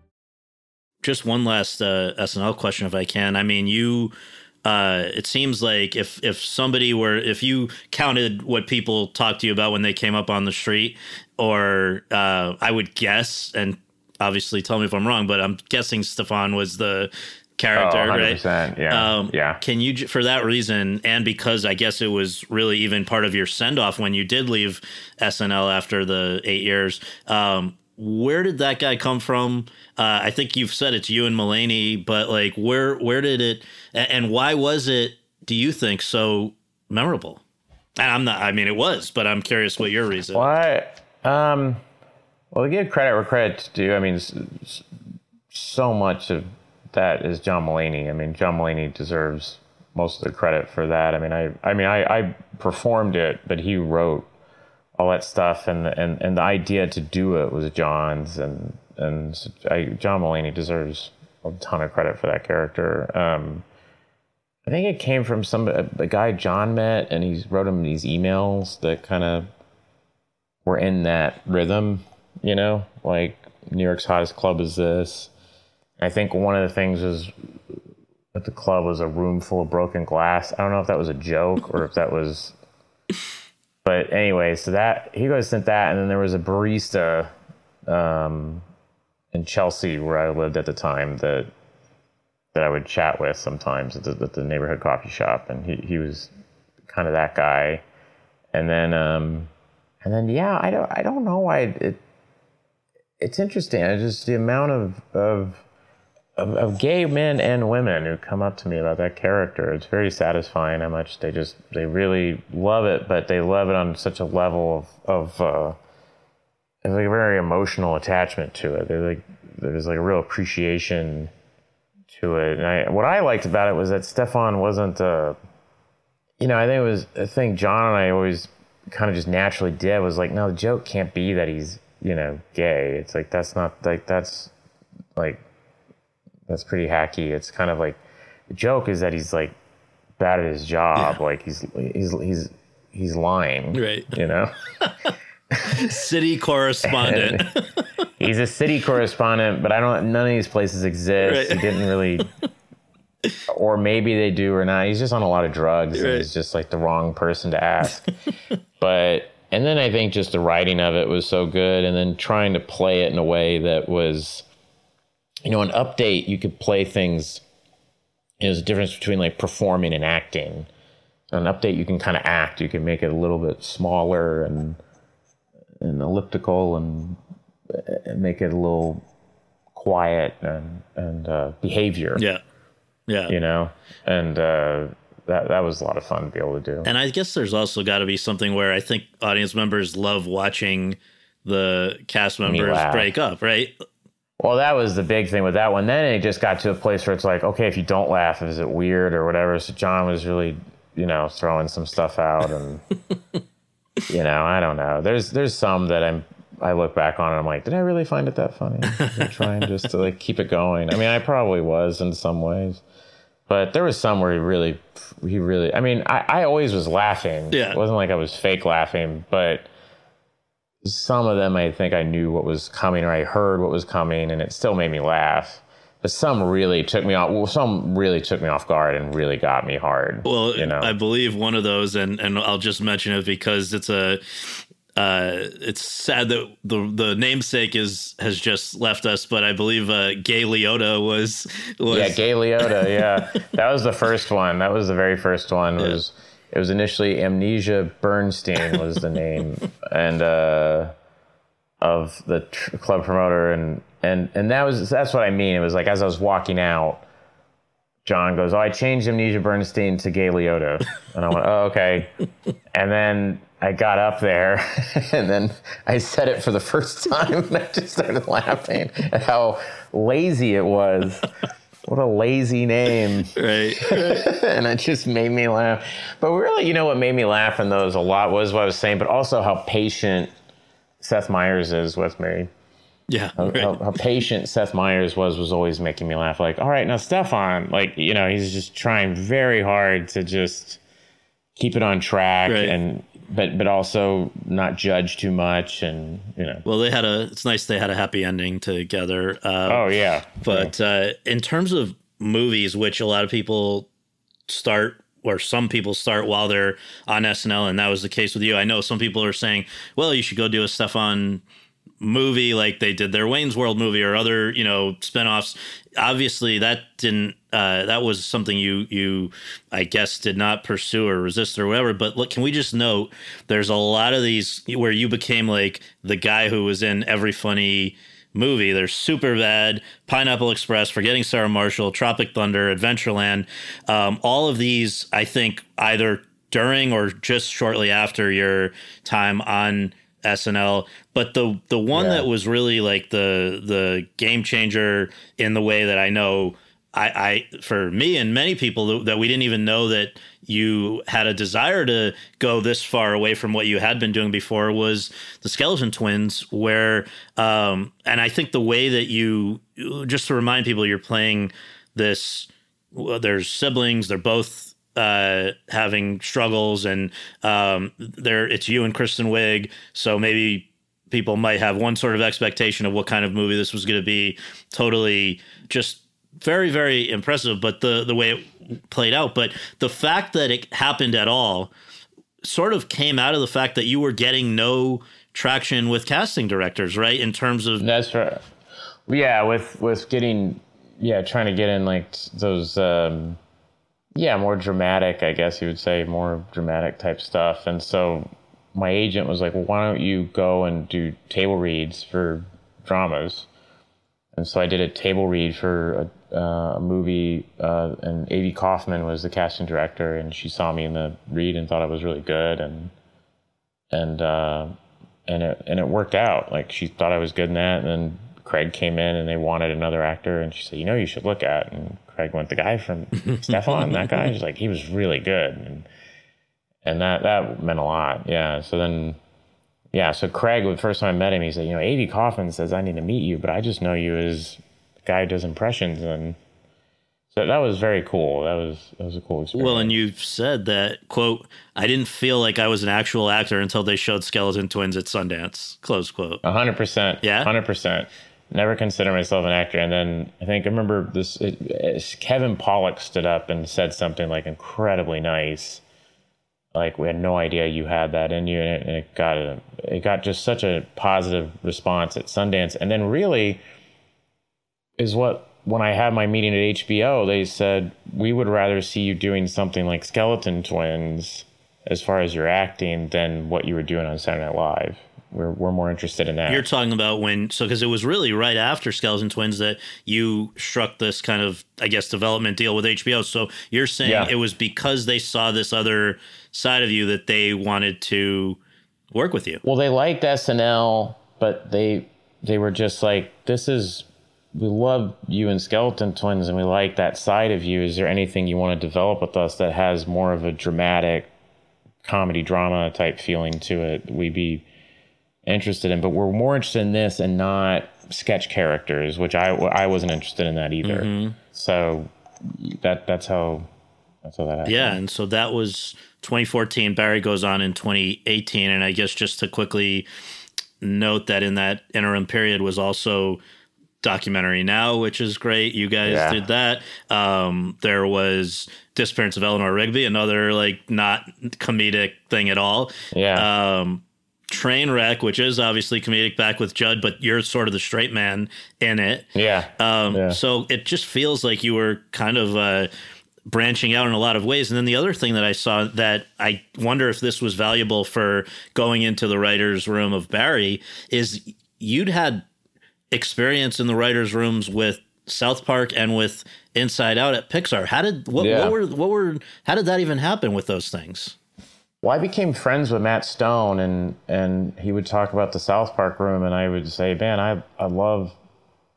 Just one last uh, SNL question, if I can. I mean, you. Uh, it seems like if if somebody were if you counted what people talked to you about when they came up on the street, or uh, I would guess, and obviously tell me if I'm wrong, but I'm guessing Stefon was the character, Oh, right? 100%, yeah, Um, yeah. Can you, for that reason, and because I guess it was really even part of your send off when you did leave SNL after the eight years, um, where did that guy come from? Uh, I think you've said it's you and Mulaney, but like, where where did it, and why was it? Do you think so memorable? And I'm not. I mean, it was, but I'm curious what your reason. What? Um, well, to give credit where credit's due, I mean, so much of that is John Mulaney. I mean, John Mulaney deserves most of the credit for that. I mean, I, I mean, I, I performed it, but he wrote all that stuff, and and and the idea to do it was John's, and and I, John Mulaney deserves a ton of credit for that character. Um, I think it came from some a guy John met, and he wrote him these emails that kind of were in that rhythm, you know, like New York's hottest club is this. I think one of the things is at the club was a room full of broken glass. I don't know if that was a joke or if that was. But anyway, so that he goes sent that, and then there was a barista um, in Chelsea where I lived at the time that that I would chat with sometimes at the, at the neighborhood coffee shop, and he he was kind of that guy. And then um, and then yeah, I don't I don't know why it, it it's interesting. I just the amount of of of, of gay men and women who come up to me about that character. It's very satisfying how much they just they really love it, but they love it on such a level of of uh, there's like a very emotional attachment to it. There's like there's like a real appreciation to it. And I, what I liked about it was that Stefon wasn't, uh, you know, I think it was a thing John and I always kind of just naturally did was like, no, the joke can't be that he's, you know, gay. It's like that's not like that's like that's pretty hacky. It's kind of like the joke is that he's like bad at his job. Yeah. Like he's he's he's he's lying. Right. You know. city correspondent. he's a city correspondent, but I don't. None of these places exist. Right. He didn't really, or maybe they do or not. He's just on a lot of drugs. Right. And he's just like the wrong person to ask. but and then I think just the writing of it was so good, and then trying to play it in a way that was, you know, an update. You could play things. There's a difference between like performing and acting. An update, you can kind of act. You can make it a little bit smaller and and elliptical and, and make it a little quiet and and uh, behavior. Yeah, yeah. You know, and uh, that that was a lot of fun to be able to do. And I guess there's also got to be something where I think audience members love watching the cast members break up, right? Well, that was the big thing with that one. Then it just got to a place where it's like, okay, if you don't laugh, is it weird or whatever? So John was really, you know, throwing some stuff out and you know, I don't know. There's there's some that I'm I look back on and I'm like, did I really find it that funny? trying just to like keep it going. I mean, I probably was in some ways, but there was some where he really, he really. I mean, I, I always was laughing. Yeah, it wasn't like I was fake laughing, but some of them I think I knew what was coming or I heard what was coming, and it still made me laugh but some really took me off. Well, some really took me off guard and really got me hard. Well, you know, I believe one of those, and and I'll just mention it because it's a. Uh, it's sad that the the namesake is has just left us, but I believe uh, Gay Liotta was, was yeah Gay Liotta yeah that was the first one that was the very first one yeah. was it was initially Amnesia Bernstein was the name and uh, of the tr- club promoter and and and that was that's what I mean. It was like as I was walking out, John goes, "Oh, I changed Amnesia Bernstein to Gay Liotta," and I went, "Oh, okay." And then I got up there, and then I said it for the first time, and I just started laughing at how lazy it was. What a lazy name, right? right. and it just made me laugh. But really, you know what made me laugh in those a lot was what I was saying, but also how patient Seth Meyers is with me. Yeah. How, right. how, how, patient Seth Meyers was was always making me laugh. Like, all right, now Stefon, like, you know, he's just trying very hard to just keep it on track right. and but but also not judge too much and you know well they had a it's nice they had a happy ending together uh, oh yeah but yeah. Uh, in terms of movies which a lot of people start or some people start while they're on SNL, and that was the case with you. I know some people are saying, "Well, you should go do a Stefon movie like they did their Wayne's World movie or other, you know, spinoffs. Obviously, that didn't. Uh, that was something you you, I guess, did not pursue or resist or whatever. But look, can we just note there's a lot of these where you became like the guy who was in every funny movie. There's Superbad, Pineapple Express, Forgetting Sarah Marshall, Tropic Thunder, Adventureland. Um, all of these, I think, either during or just shortly after your time on SNL. But the the one yeah. that was really like the the game changer in the way that I know I, I for me and many people that we didn't even know that you had a desire to go this far away from what you had been doing before was the skeleton twins where um and i think the way that you just to remind people you're playing this there's siblings they're both uh, having struggles, and um, there it's you and Kristen Wiig. So maybe people might have one sort of expectation of what kind of movie this was going to be. Totally, just very very impressive. But the the way it played out, but the fact that it happened at all, sort of came out of the fact that you were getting no traction with casting directors, right? In terms of that's right. Yeah, with with getting yeah, trying to get in like those. Um, yeah, more dramatic, I guess you would say, more dramatic type stuff. And so my agent was like, well, why don't you go and do table reads for dramas? And so I did a table read for uh, a movie, uh, and Avy Kaufman was the casting director, and she saw me in the read and thought I was really good, and and uh, and it and it worked out. Like she thought I was good in that, and then Craig came in and they wanted another actor, and she said, you know, you should look at. And Craig went, the guy from Stefon, that guy. She's like, he was really good, and and that that meant a lot. Yeah. So then. Yeah, so Craig, the first time I met him, he said, "You know, Avy Kaufman says I need to meet you, but I just know you as the guy who does impressions." And so that was very cool. That was that was a cool experience. Well, and you've said that quote, I didn't feel like I was an actual actor until they showed Skeleton Twins at Sundance. Close quote. hundred percent. Yeah, hundred percent. Never consider myself an actor. And then I think I remember this. It, Kevin Pollak stood up and said something like incredibly nice. Like we had no idea you had that in you, and it, and it got a, it got just such a positive response at Sundance. And then really is what when I had my meeting at HBO, they said we would rather see you doing something like Skeleton Twins as far as your acting than what you were doing on Saturday Night Live. We're, we're more interested in that. You're talking about when, so because it was really right after Skeleton Twins that you struck this kind of, I guess, development deal with HBO. So you're saying yeah. it was because they saw this other side of you that they wanted to work with you. Well, they liked SNL, but they they were just like, this is we love you and Skeleton Twins, and we like that side of you. Is there anything you want to develop with us that has more of a dramatic comedy drama type feeling to it? We'd be interested in, but we're more interested in this and not sketch characters, which I I wasn't interested in that either. Mm-hmm. So that that's how that's how that happened. Yeah, and so that was 2014. Barry goes on in 2018, and I guess just to quickly note that in that interim period was also documentary now, which is great. You guys yeah. did that. Um, there was Disappearance of Eleanor Rigby, another like not comedic thing at all. Yeah. Um, Trainwreck, which is obviously comedic back with Judd, but you're sort of the straight man in it. Yeah. Um, yeah. So it just feels like you were kind of uh, branching out in a lot of ways. And then the other thing that I saw that I wonder if this was valuable for going into the writer's room of Barry is you'd had experience in the writers' rooms with South Park and with Inside Out at Pixar. How did what, yeah. what were what were how did that even happen with those things? Well, I became friends with Matt Stone, and and he would talk about the South Park room, and I would say, "Man, I I love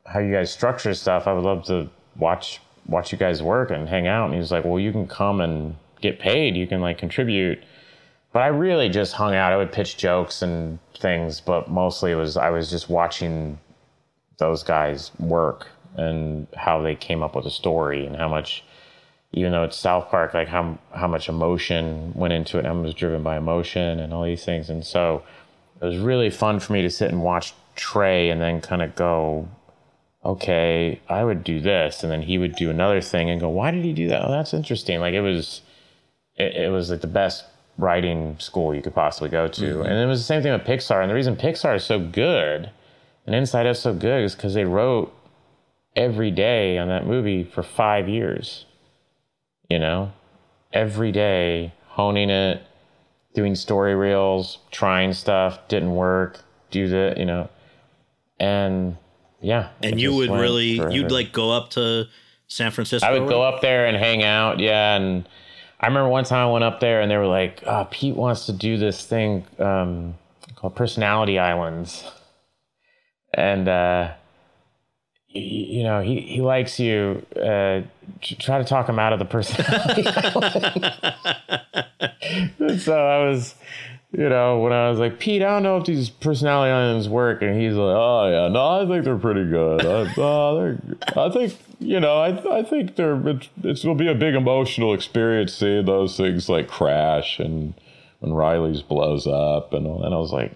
how you guys structure stuff. I would love to watch watch you guys work and hang out." And he was like, "Well, you can come and get paid. You can like contribute." But I really just hung out. I would pitch jokes and things, but mostly it was I was just watching those guys work and how they came up with a story and how much even though it's South Park, like how how much emotion went into it. and was driven by emotion and all these things. And so it was really fun for me to sit and watch Trey and then kind of go, okay, I would do this, and then he would do another thing and go, why did he do that? Oh, that's interesting. Like it was, it, it was like the best writing school you could possibly go to. Mm-hmm. And it was the same thing with Pixar. And the reason Pixar is so good and Inside Out's so good is because they wrote every day on that movie for five years. You know, every day honing it, doing story reels, trying stuff, didn't work, do the, you know, and yeah. And you would really, you'd like go up to San Francisco? I would go up there and hang out. Yeah. And I remember one time I went up there and they were like, oh, Pete wants to do this thing um, called Personality Islands and uh, you know he, he likes you uh, try to talk him out of the personality so i was you know when i was like pete i don't know if these personality islands work and he's like oh yeah no i think they're pretty good i, uh, I think you know i, I think they're going to be a big emotional experience seeing those things like crash and when riley's blows up and, all. and i was like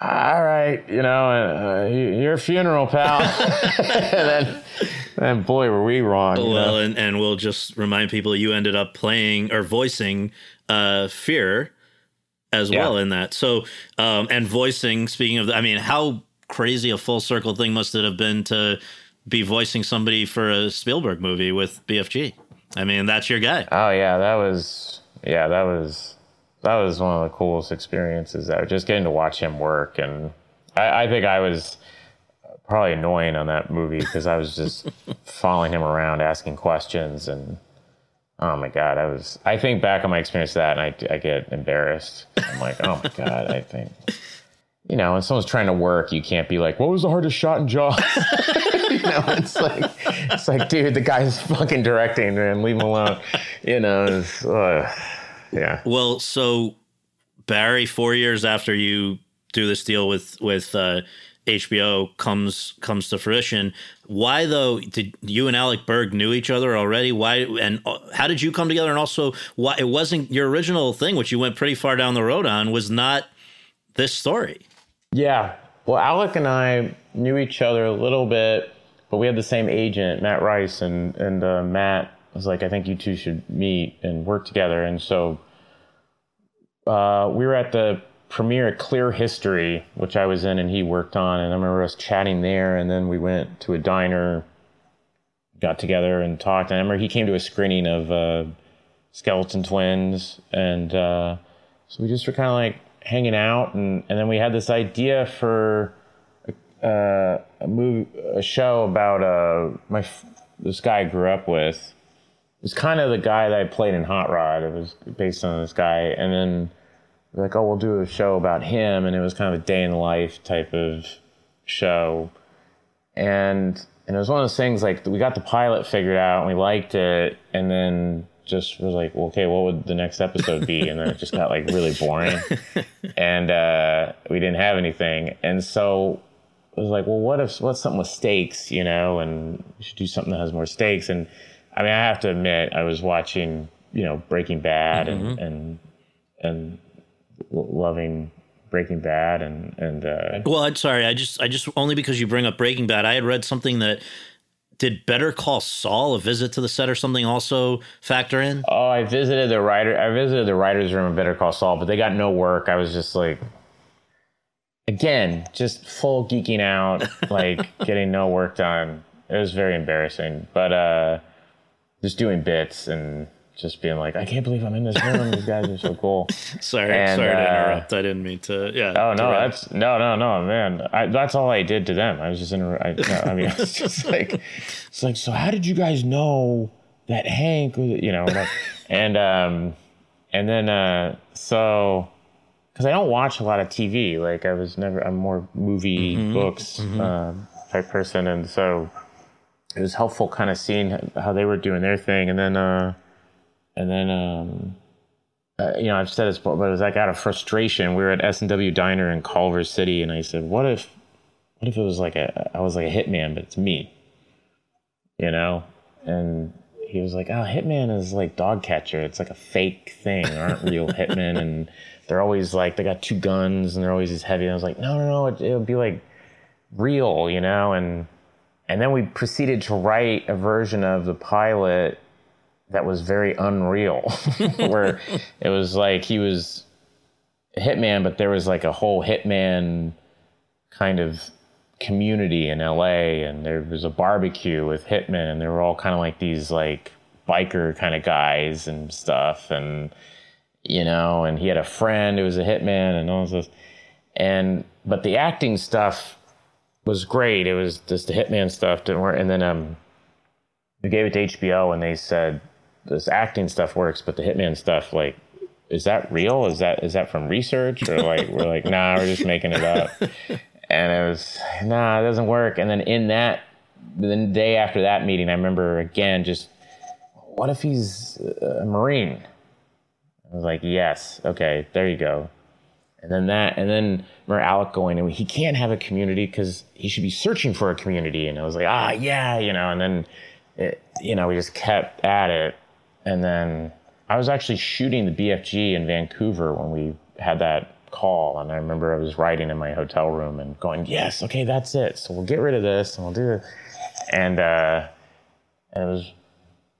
all right, you know, uh, your funeral, pal. and then, and boy, were we wrong. Well, and, and we'll just remind people you ended up playing or voicing uh, Fear as yeah. well in that. So, um, and voicing, speaking of, I mean, how crazy a full circle thing must it have been to be voicing somebody for a Spielberg movie with BFG? I mean, that's your guy. Oh, yeah, that was, yeah, that was that was one of the coolest experiences there. Just getting to watch him work, and I, I think I was probably annoying on that movie because I was just following him around, asking questions, and oh my god, I was. I think back on my experience with that, and I, I get embarrassed. I'm like, oh my god, I think. You know, when someone's trying to work, you can't be like, "What was the hardest shot in Jaws?" you know, it's like, it's like, dude, the guy's fucking directing, man, leave him alone. You know, it's, uh, yeah. Well, so Barry, four years after you do this deal with with uh, HBO comes comes to fruition. Why though? Did you and Alec Berg knew each other already? Why and uh, how did you come together? And also, why it wasn't your original thing, which you went pretty far down the road on, was not this story. Yeah. Well, Alec and I knew each other a little bit, but we had the same agent, Matt Rice, and and uh, Matt was like, I think you two should meet and work together. And so uh, we were at the premiere at Clear History, which I was in and he worked on. And I remember us chatting there. And then we went to a diner, got together and talked. And I remember he came to a screening of uh, Skeleton Twins. And uh, so we just were kind of like hanging out. And, and then we had this idea for uh, a movie, a show about uh, my this guy I grew up with. It was kind of the guy that I played in Hot Rod. It was based on this guy. And then like, oh, we'll do a show about him, and it was kind of a day in the life type of show, and and it was one of those things like we got the pilot figured out and we liked it, and then just was like, well, okay, what would the next episode be? And then it just got like really boring, and uh, we didn't have anything, and so it was like, well, what if what's something with stakes, you know, and we should do something that has more stakes. And I mean, I have to admit, I was watching, you know, Breaking Bad mm-hmm. and and and loving Breaking Bad and and uh, well, I'm sorry, I just I just only because you bring up Breaking Bad, I had read something that did Better Call Saul a visit to the set or something also factor in? Oh, I visited the writer. I visited the writers' room of Better Call Saul, but they got no work. I was just like, again, just full geeking out, like getting no work done. It was very embarrassing, but uh, just doing bits and just being like, I can't believe I'm in this room. These guys are so cool. sorry, and, sorry uh, to interrupt. I didn't mean to. Yeah. Oh no, that's no, no, no, man. I, that's all I did to them. I was just in. I, no, I mean, it's just like, it's like, so how did you guys know that Hank? You know, like, and um, and then uh, so because I don't watch a lot of TV. Like I was never. I'm more movie, mm-hmm. books mm-hmm. Uh, type person, and so it was helpful kind of seeing how they were doing their thing, and then. uh and then um, uh, you know I've said this before, but it was like out of frustration. We were at S and W Diner in Culver City, and I said, "What if, what if it was like a I was like a hitman, but it's me." You know, and he was like, "Oh, hitman is like dog catcher. It's like a fake thing. There aren't real hitmen, and they're always like they got two guns, and they're always as heavy." And I was like, "No, no, no. It, it'll be like real, you know." And and then we proceeded to write a version of the pilot that was very unreal, where it was like he was a hitman, but there was like a whole hitman kind of community in LA, and there was a barbecue with hitmen, and they were all kind of like these like biker kind of guys and stuff, and you know, and he had a friend who was a hitman, and all this, and but the acting stuff was great. It was just the hitman stuff didn't work, and then um, we gave it to HBO, and they said this acting stuff works, but the hitman stuff, like, is that real? Is that is that from research or like we're like, nah, we're just making it up. And it was, nah, it doesn't work. And then in that, the day after that meeting, I remember again, just what if he's a Marine? I was like, yes, okay, there you go. And then that, and then remember Alec going, and he can't have a community because he should be searching for a community. And I was like, ah, yeah, you know. And then, it, you know, we just kept at it, and then I was actually shooting the BFG in Vancouver when we had that call. And I remember I was writing in my hotel room and going, yes, okay, that's it. So we'll get rid of this and we'll do it. And, uh, and it was,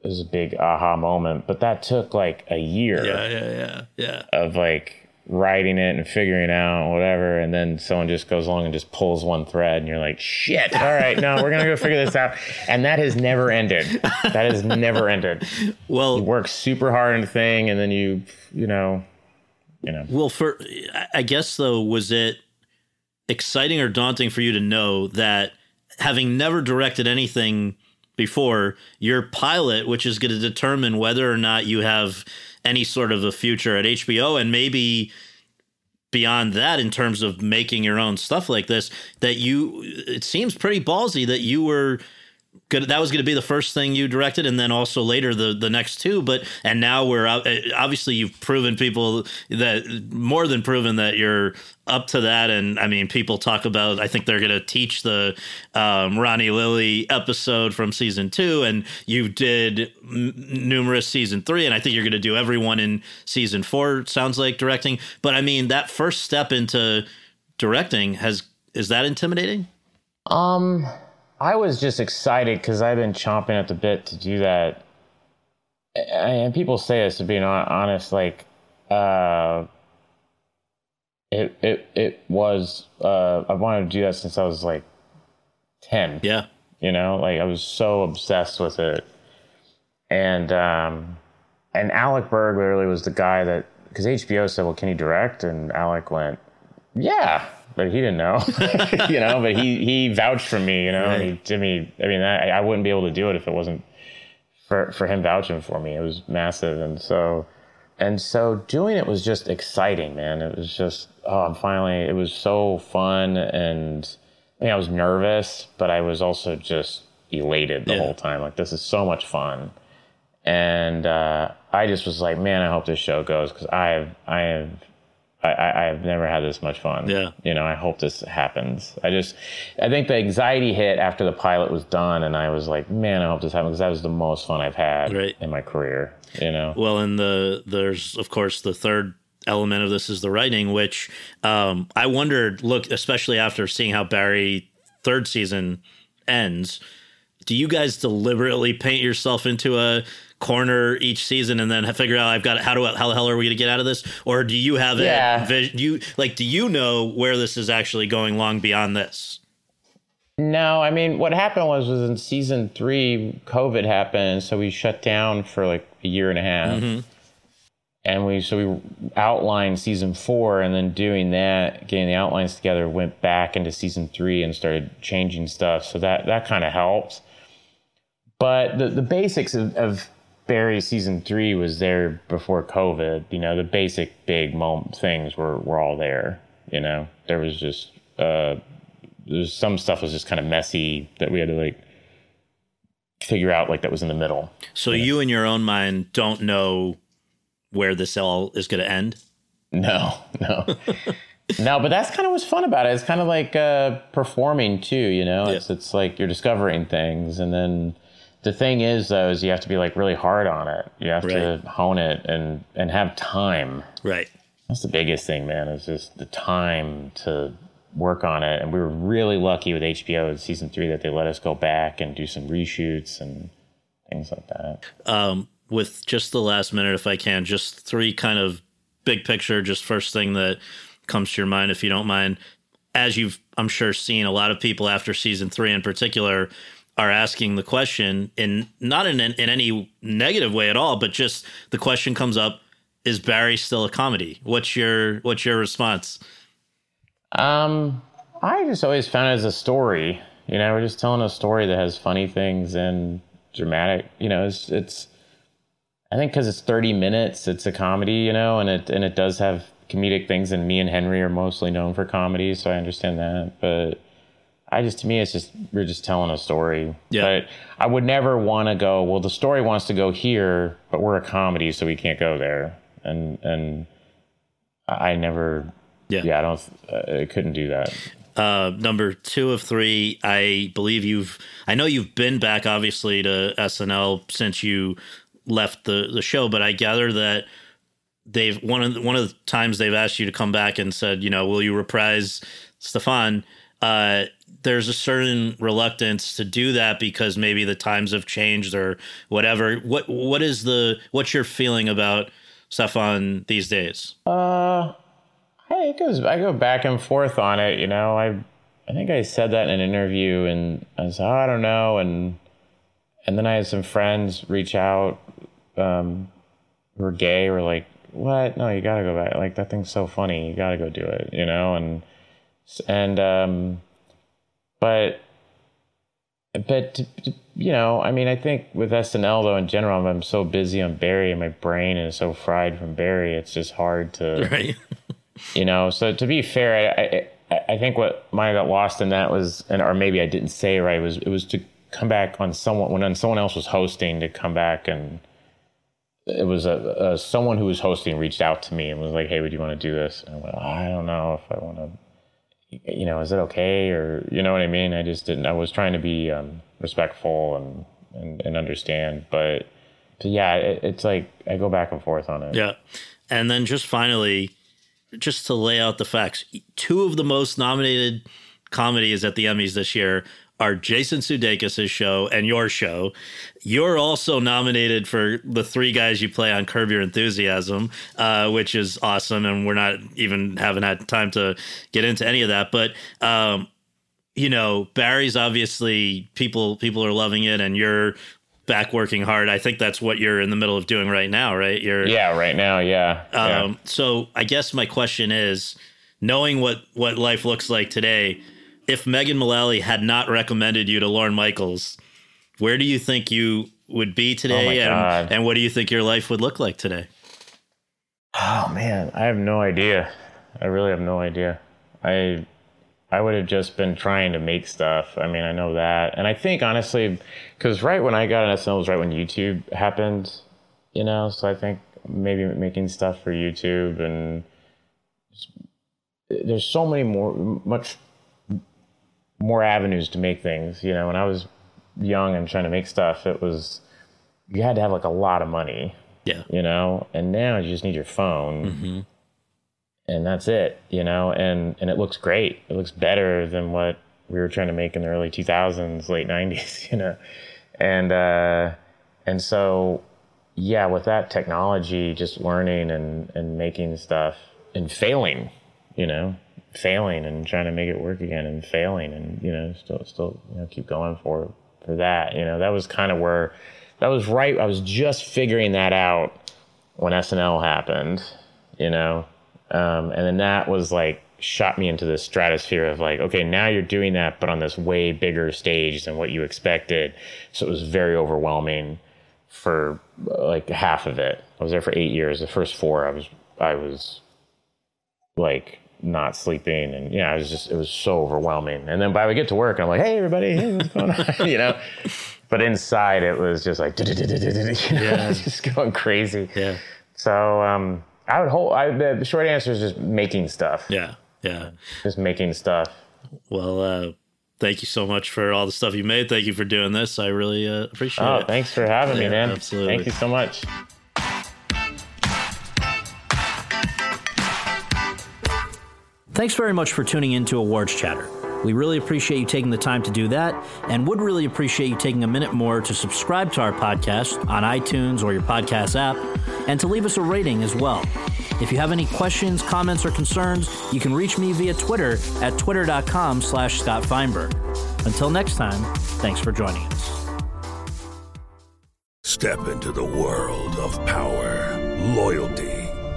it was a big aha moment, but that took like a year. Yeah, yeah, yeah, yeah. Of like writing it and figuring out whatever and then someone just goes along and just pulls one thread and you're like shit all right no we're gonna go figure this out. And that has never ended. That has never ended. Well you work super hard on a thing and then you you know you know. Well for i guess though was it exciting or daunting for you to know that having never directed anything before, your pilot, which is going to determine whether or not you have any sort of a future at HBO and maybe beyond that in terms of making your own stuff like this that you it seems pretty ballsy that you were good that was going to be the first thing you directed and then also later the the next two but and now we're out obviously you've proven people that more than proven that you're up to that and i mean people talk about i think they're going to teach the um, ronnie lily episode from season two and you did m- numerous season three and i think you're going to do everyone in season four sounds like directing. But i mean that first step into directing has is that intimidating? Um I was just excited because I've been chomping at the bit to do that. And people say this to be honest, like, uh, it it it was. Uh, I wanted to do that since I was like ten. Yeah, you know, like I was so obsessed with it, and um, and Alec Berg literally was the guy that because HBO said, "Well, can you direct?" And Alec went, "Yeah." but he didn't know, you know. But he he vouched for me, you know. Right. He did me. I mean, I, I wouldn't be able to do it if it wasn't for for him vouching for me. It was massive, and so and so doing it was just exciting, man. It was just oh, I'm finally. It was so fun, and I mean, I was nervous, but I was also just elated the yeah. whole time. Like this is so much fun, and uh, I just was like, man, I hope this show goes because I have I have I, have never had this much fun. Yeah. You know, I hope this happens. I just, I think the anxiety hit after the pilot was done, and I was like, man, I hope this happens because that was the most fun I've had right. in my career. You know. Well, and the there's of course the third element of this is the writing, which um, I wondered. Look, especially after seeing how Barry third season ends, do you guys deliberately paint yourself into a corner each season and then figure out I've got how do how the hell are we going to get out of this? Or do you have yeah. it you like do you know where this is actually going long beyond this? No I mean what happened was was in season 3 covid happened so we shut down for like a year and a half. Mm-hmm. and we so we outlined season 4 and then doing that getting the outlines together went back into season 3 and started changing stuff. So that that kind of helped. But the, the basics of, of Barry season three was there before COVID. You know, the basic big moment things were were all there. You know, there was just uh, there's some stuff was just kind of messy that we had to like figure out like that was in the middle. So you, know? in your own mind don't know where this all is going to end. No, no. no, but that's kind of what's fun about it. It's kind of like uh, performing too, you know. Yeah. It's it's like you're discovering things, and then the thing is though is you have to be like really hard on it. You have right. to hone it and and have time. Right. That's the biggest thing man is just the time to work on it. And we were really lucky with hbo in season three that they let us go back and do some reshoots and things like that. Um, with just the last minute if i can just three kind of big picture just first thing that comes to your mind if you don't mind. As you've i'm sure seen a lot of people after season three in particular are asking the question in not in in any negative way at all, but just the question comes up: Is Barry still a comedy? What's your what's your response? Um, I just always found it as a story. You know, we're just telling a story that has funny things and dramatic. You know, it's it's. I think because it's thirty minutes, it's a comedy. You know, and it and it does have comedic things. And me and Henry are mostly known for comedy, so I understand that. But I just to me it's just we're just telling a story. Yeah. But I would never want to go. Well, the story wants to go here, but we're a comedy, so we can't go there. And and I never. Yeah. Yeah. I don't. I couldn't do that. Uh, number two of three, I believe you've. I know you've been back, obviously, to SNL since you left the the show, but I gather that they've one of the, one of the times they've asked you to come back and said, you know, will you reprise Stefon? Uh, there's a certain reluctance to do that because maybe the times have changed or whatever. What what is the what's your feeling about Stefon these days? Uh, I goes I go back and forth on it. You know, I I think I said that in an interview, and I said oh, I don't know, and and then I had some friends reach out um, who were gay, were like, "What? No, you got to go back. Like that thing's so funny. You got to go do it." You know, and and um but but you know, I mean, I think with SNL though in general, I'm so busy on Barry and my brain is so fried from Barry. It's just hard to, right. you know. So to be fair, I, I, I think what might got lost in that was, and or maybe I didn't say right was it was to come back on someone when someone else was hosting to come back and it was a, a someone who was hosting reached out to me and was like, "Hey, would you want to do this?" And I went, "I don't know if I want to." You know, is it okay? Or, you know what I mean? I just didn't, I was trying to be um, respectful and, and, and, understand. But, but yeah, it, it's like I go back and forth on it. Yeah. And then just finally, just to lay out the facts, two of the most nominated comedies at the Emmys this year are Jason Sudeikis' show and your show. You're also nominated for the three guys you play on Curb Your Enthusiasm, uh, which is awesome. And we're not even haven't had time to get into any of that. But um, you know, Barry's obviously people people are loving it, and you're back working hard. I think that's what you're in the middle of doing right now, right? You're yeah, right now, yeah. Um, yeah. So I guess my question is, knowing what what life looks like today if Megan Mullally had not recommended you to Lorne Michaels, where do you think you would be today? Oh and, and what do you think your life would look like today? Oh man, I have no idea. I really have no idea. I I would have just been trying to make stuff. I mean, I know that, and I think honestly, because right when I got on SNL was right when YouTube happened, you know. So I think maybe making stuff for YouTube and there's so many more, much more avenues to make things. You know, when I was young and trying to make stuff, it was you had to have like a lot of money. Yeah. You know, and now you just need your phone. Mm-hmm. And that's it, you know, and and it looks great. It looks better than what we were trying to make in the early 2000s, late 90s, you know. And uh and so yeah, with that technology, just learning and and making stuff and failing, you know, failing and trying to make it work again and failing and you know still still you know keep going for for that you know that was kind of where that was right I was just figuring that out when SNL happened you know? Um, and then that was like shot me into the stratosphere of like okay now you're doing that but on this way bigger stage than what you expected. So it was very overwhelming for like half of it. I was there for 8 years. The first 4 I was I was like not sleeping and yeah, it was just it was so overwhelming. And then by we get to work, I'm like, hey everybody, hey, what's going on? you know. But inside it was just like yeah. just going crazy. Yeah. So um, I would hold. I, the short answer is just making stuff. Yeah, yeah. Just making stuff. Well, uh, thank you so much for all the stuff you made. Thank you for doing this. I really uh, appreciate it. oh, it. thanks for having yeah, me, man. Absolutely. Thank you so much. Thanks very much for tuning in to Awards Chatter. We really appreciate you taking the time to do that and would really appreciate you taking a minute more to subscribe to our podcast on iTunes or your podcast app and to leave us a rating as well. If you have any questions, comments, or concerns, you can reach me via Twitter at twitter.com slash Scott Feinberg. Until next time, thanks for joining us. Step into the world of power, loyalty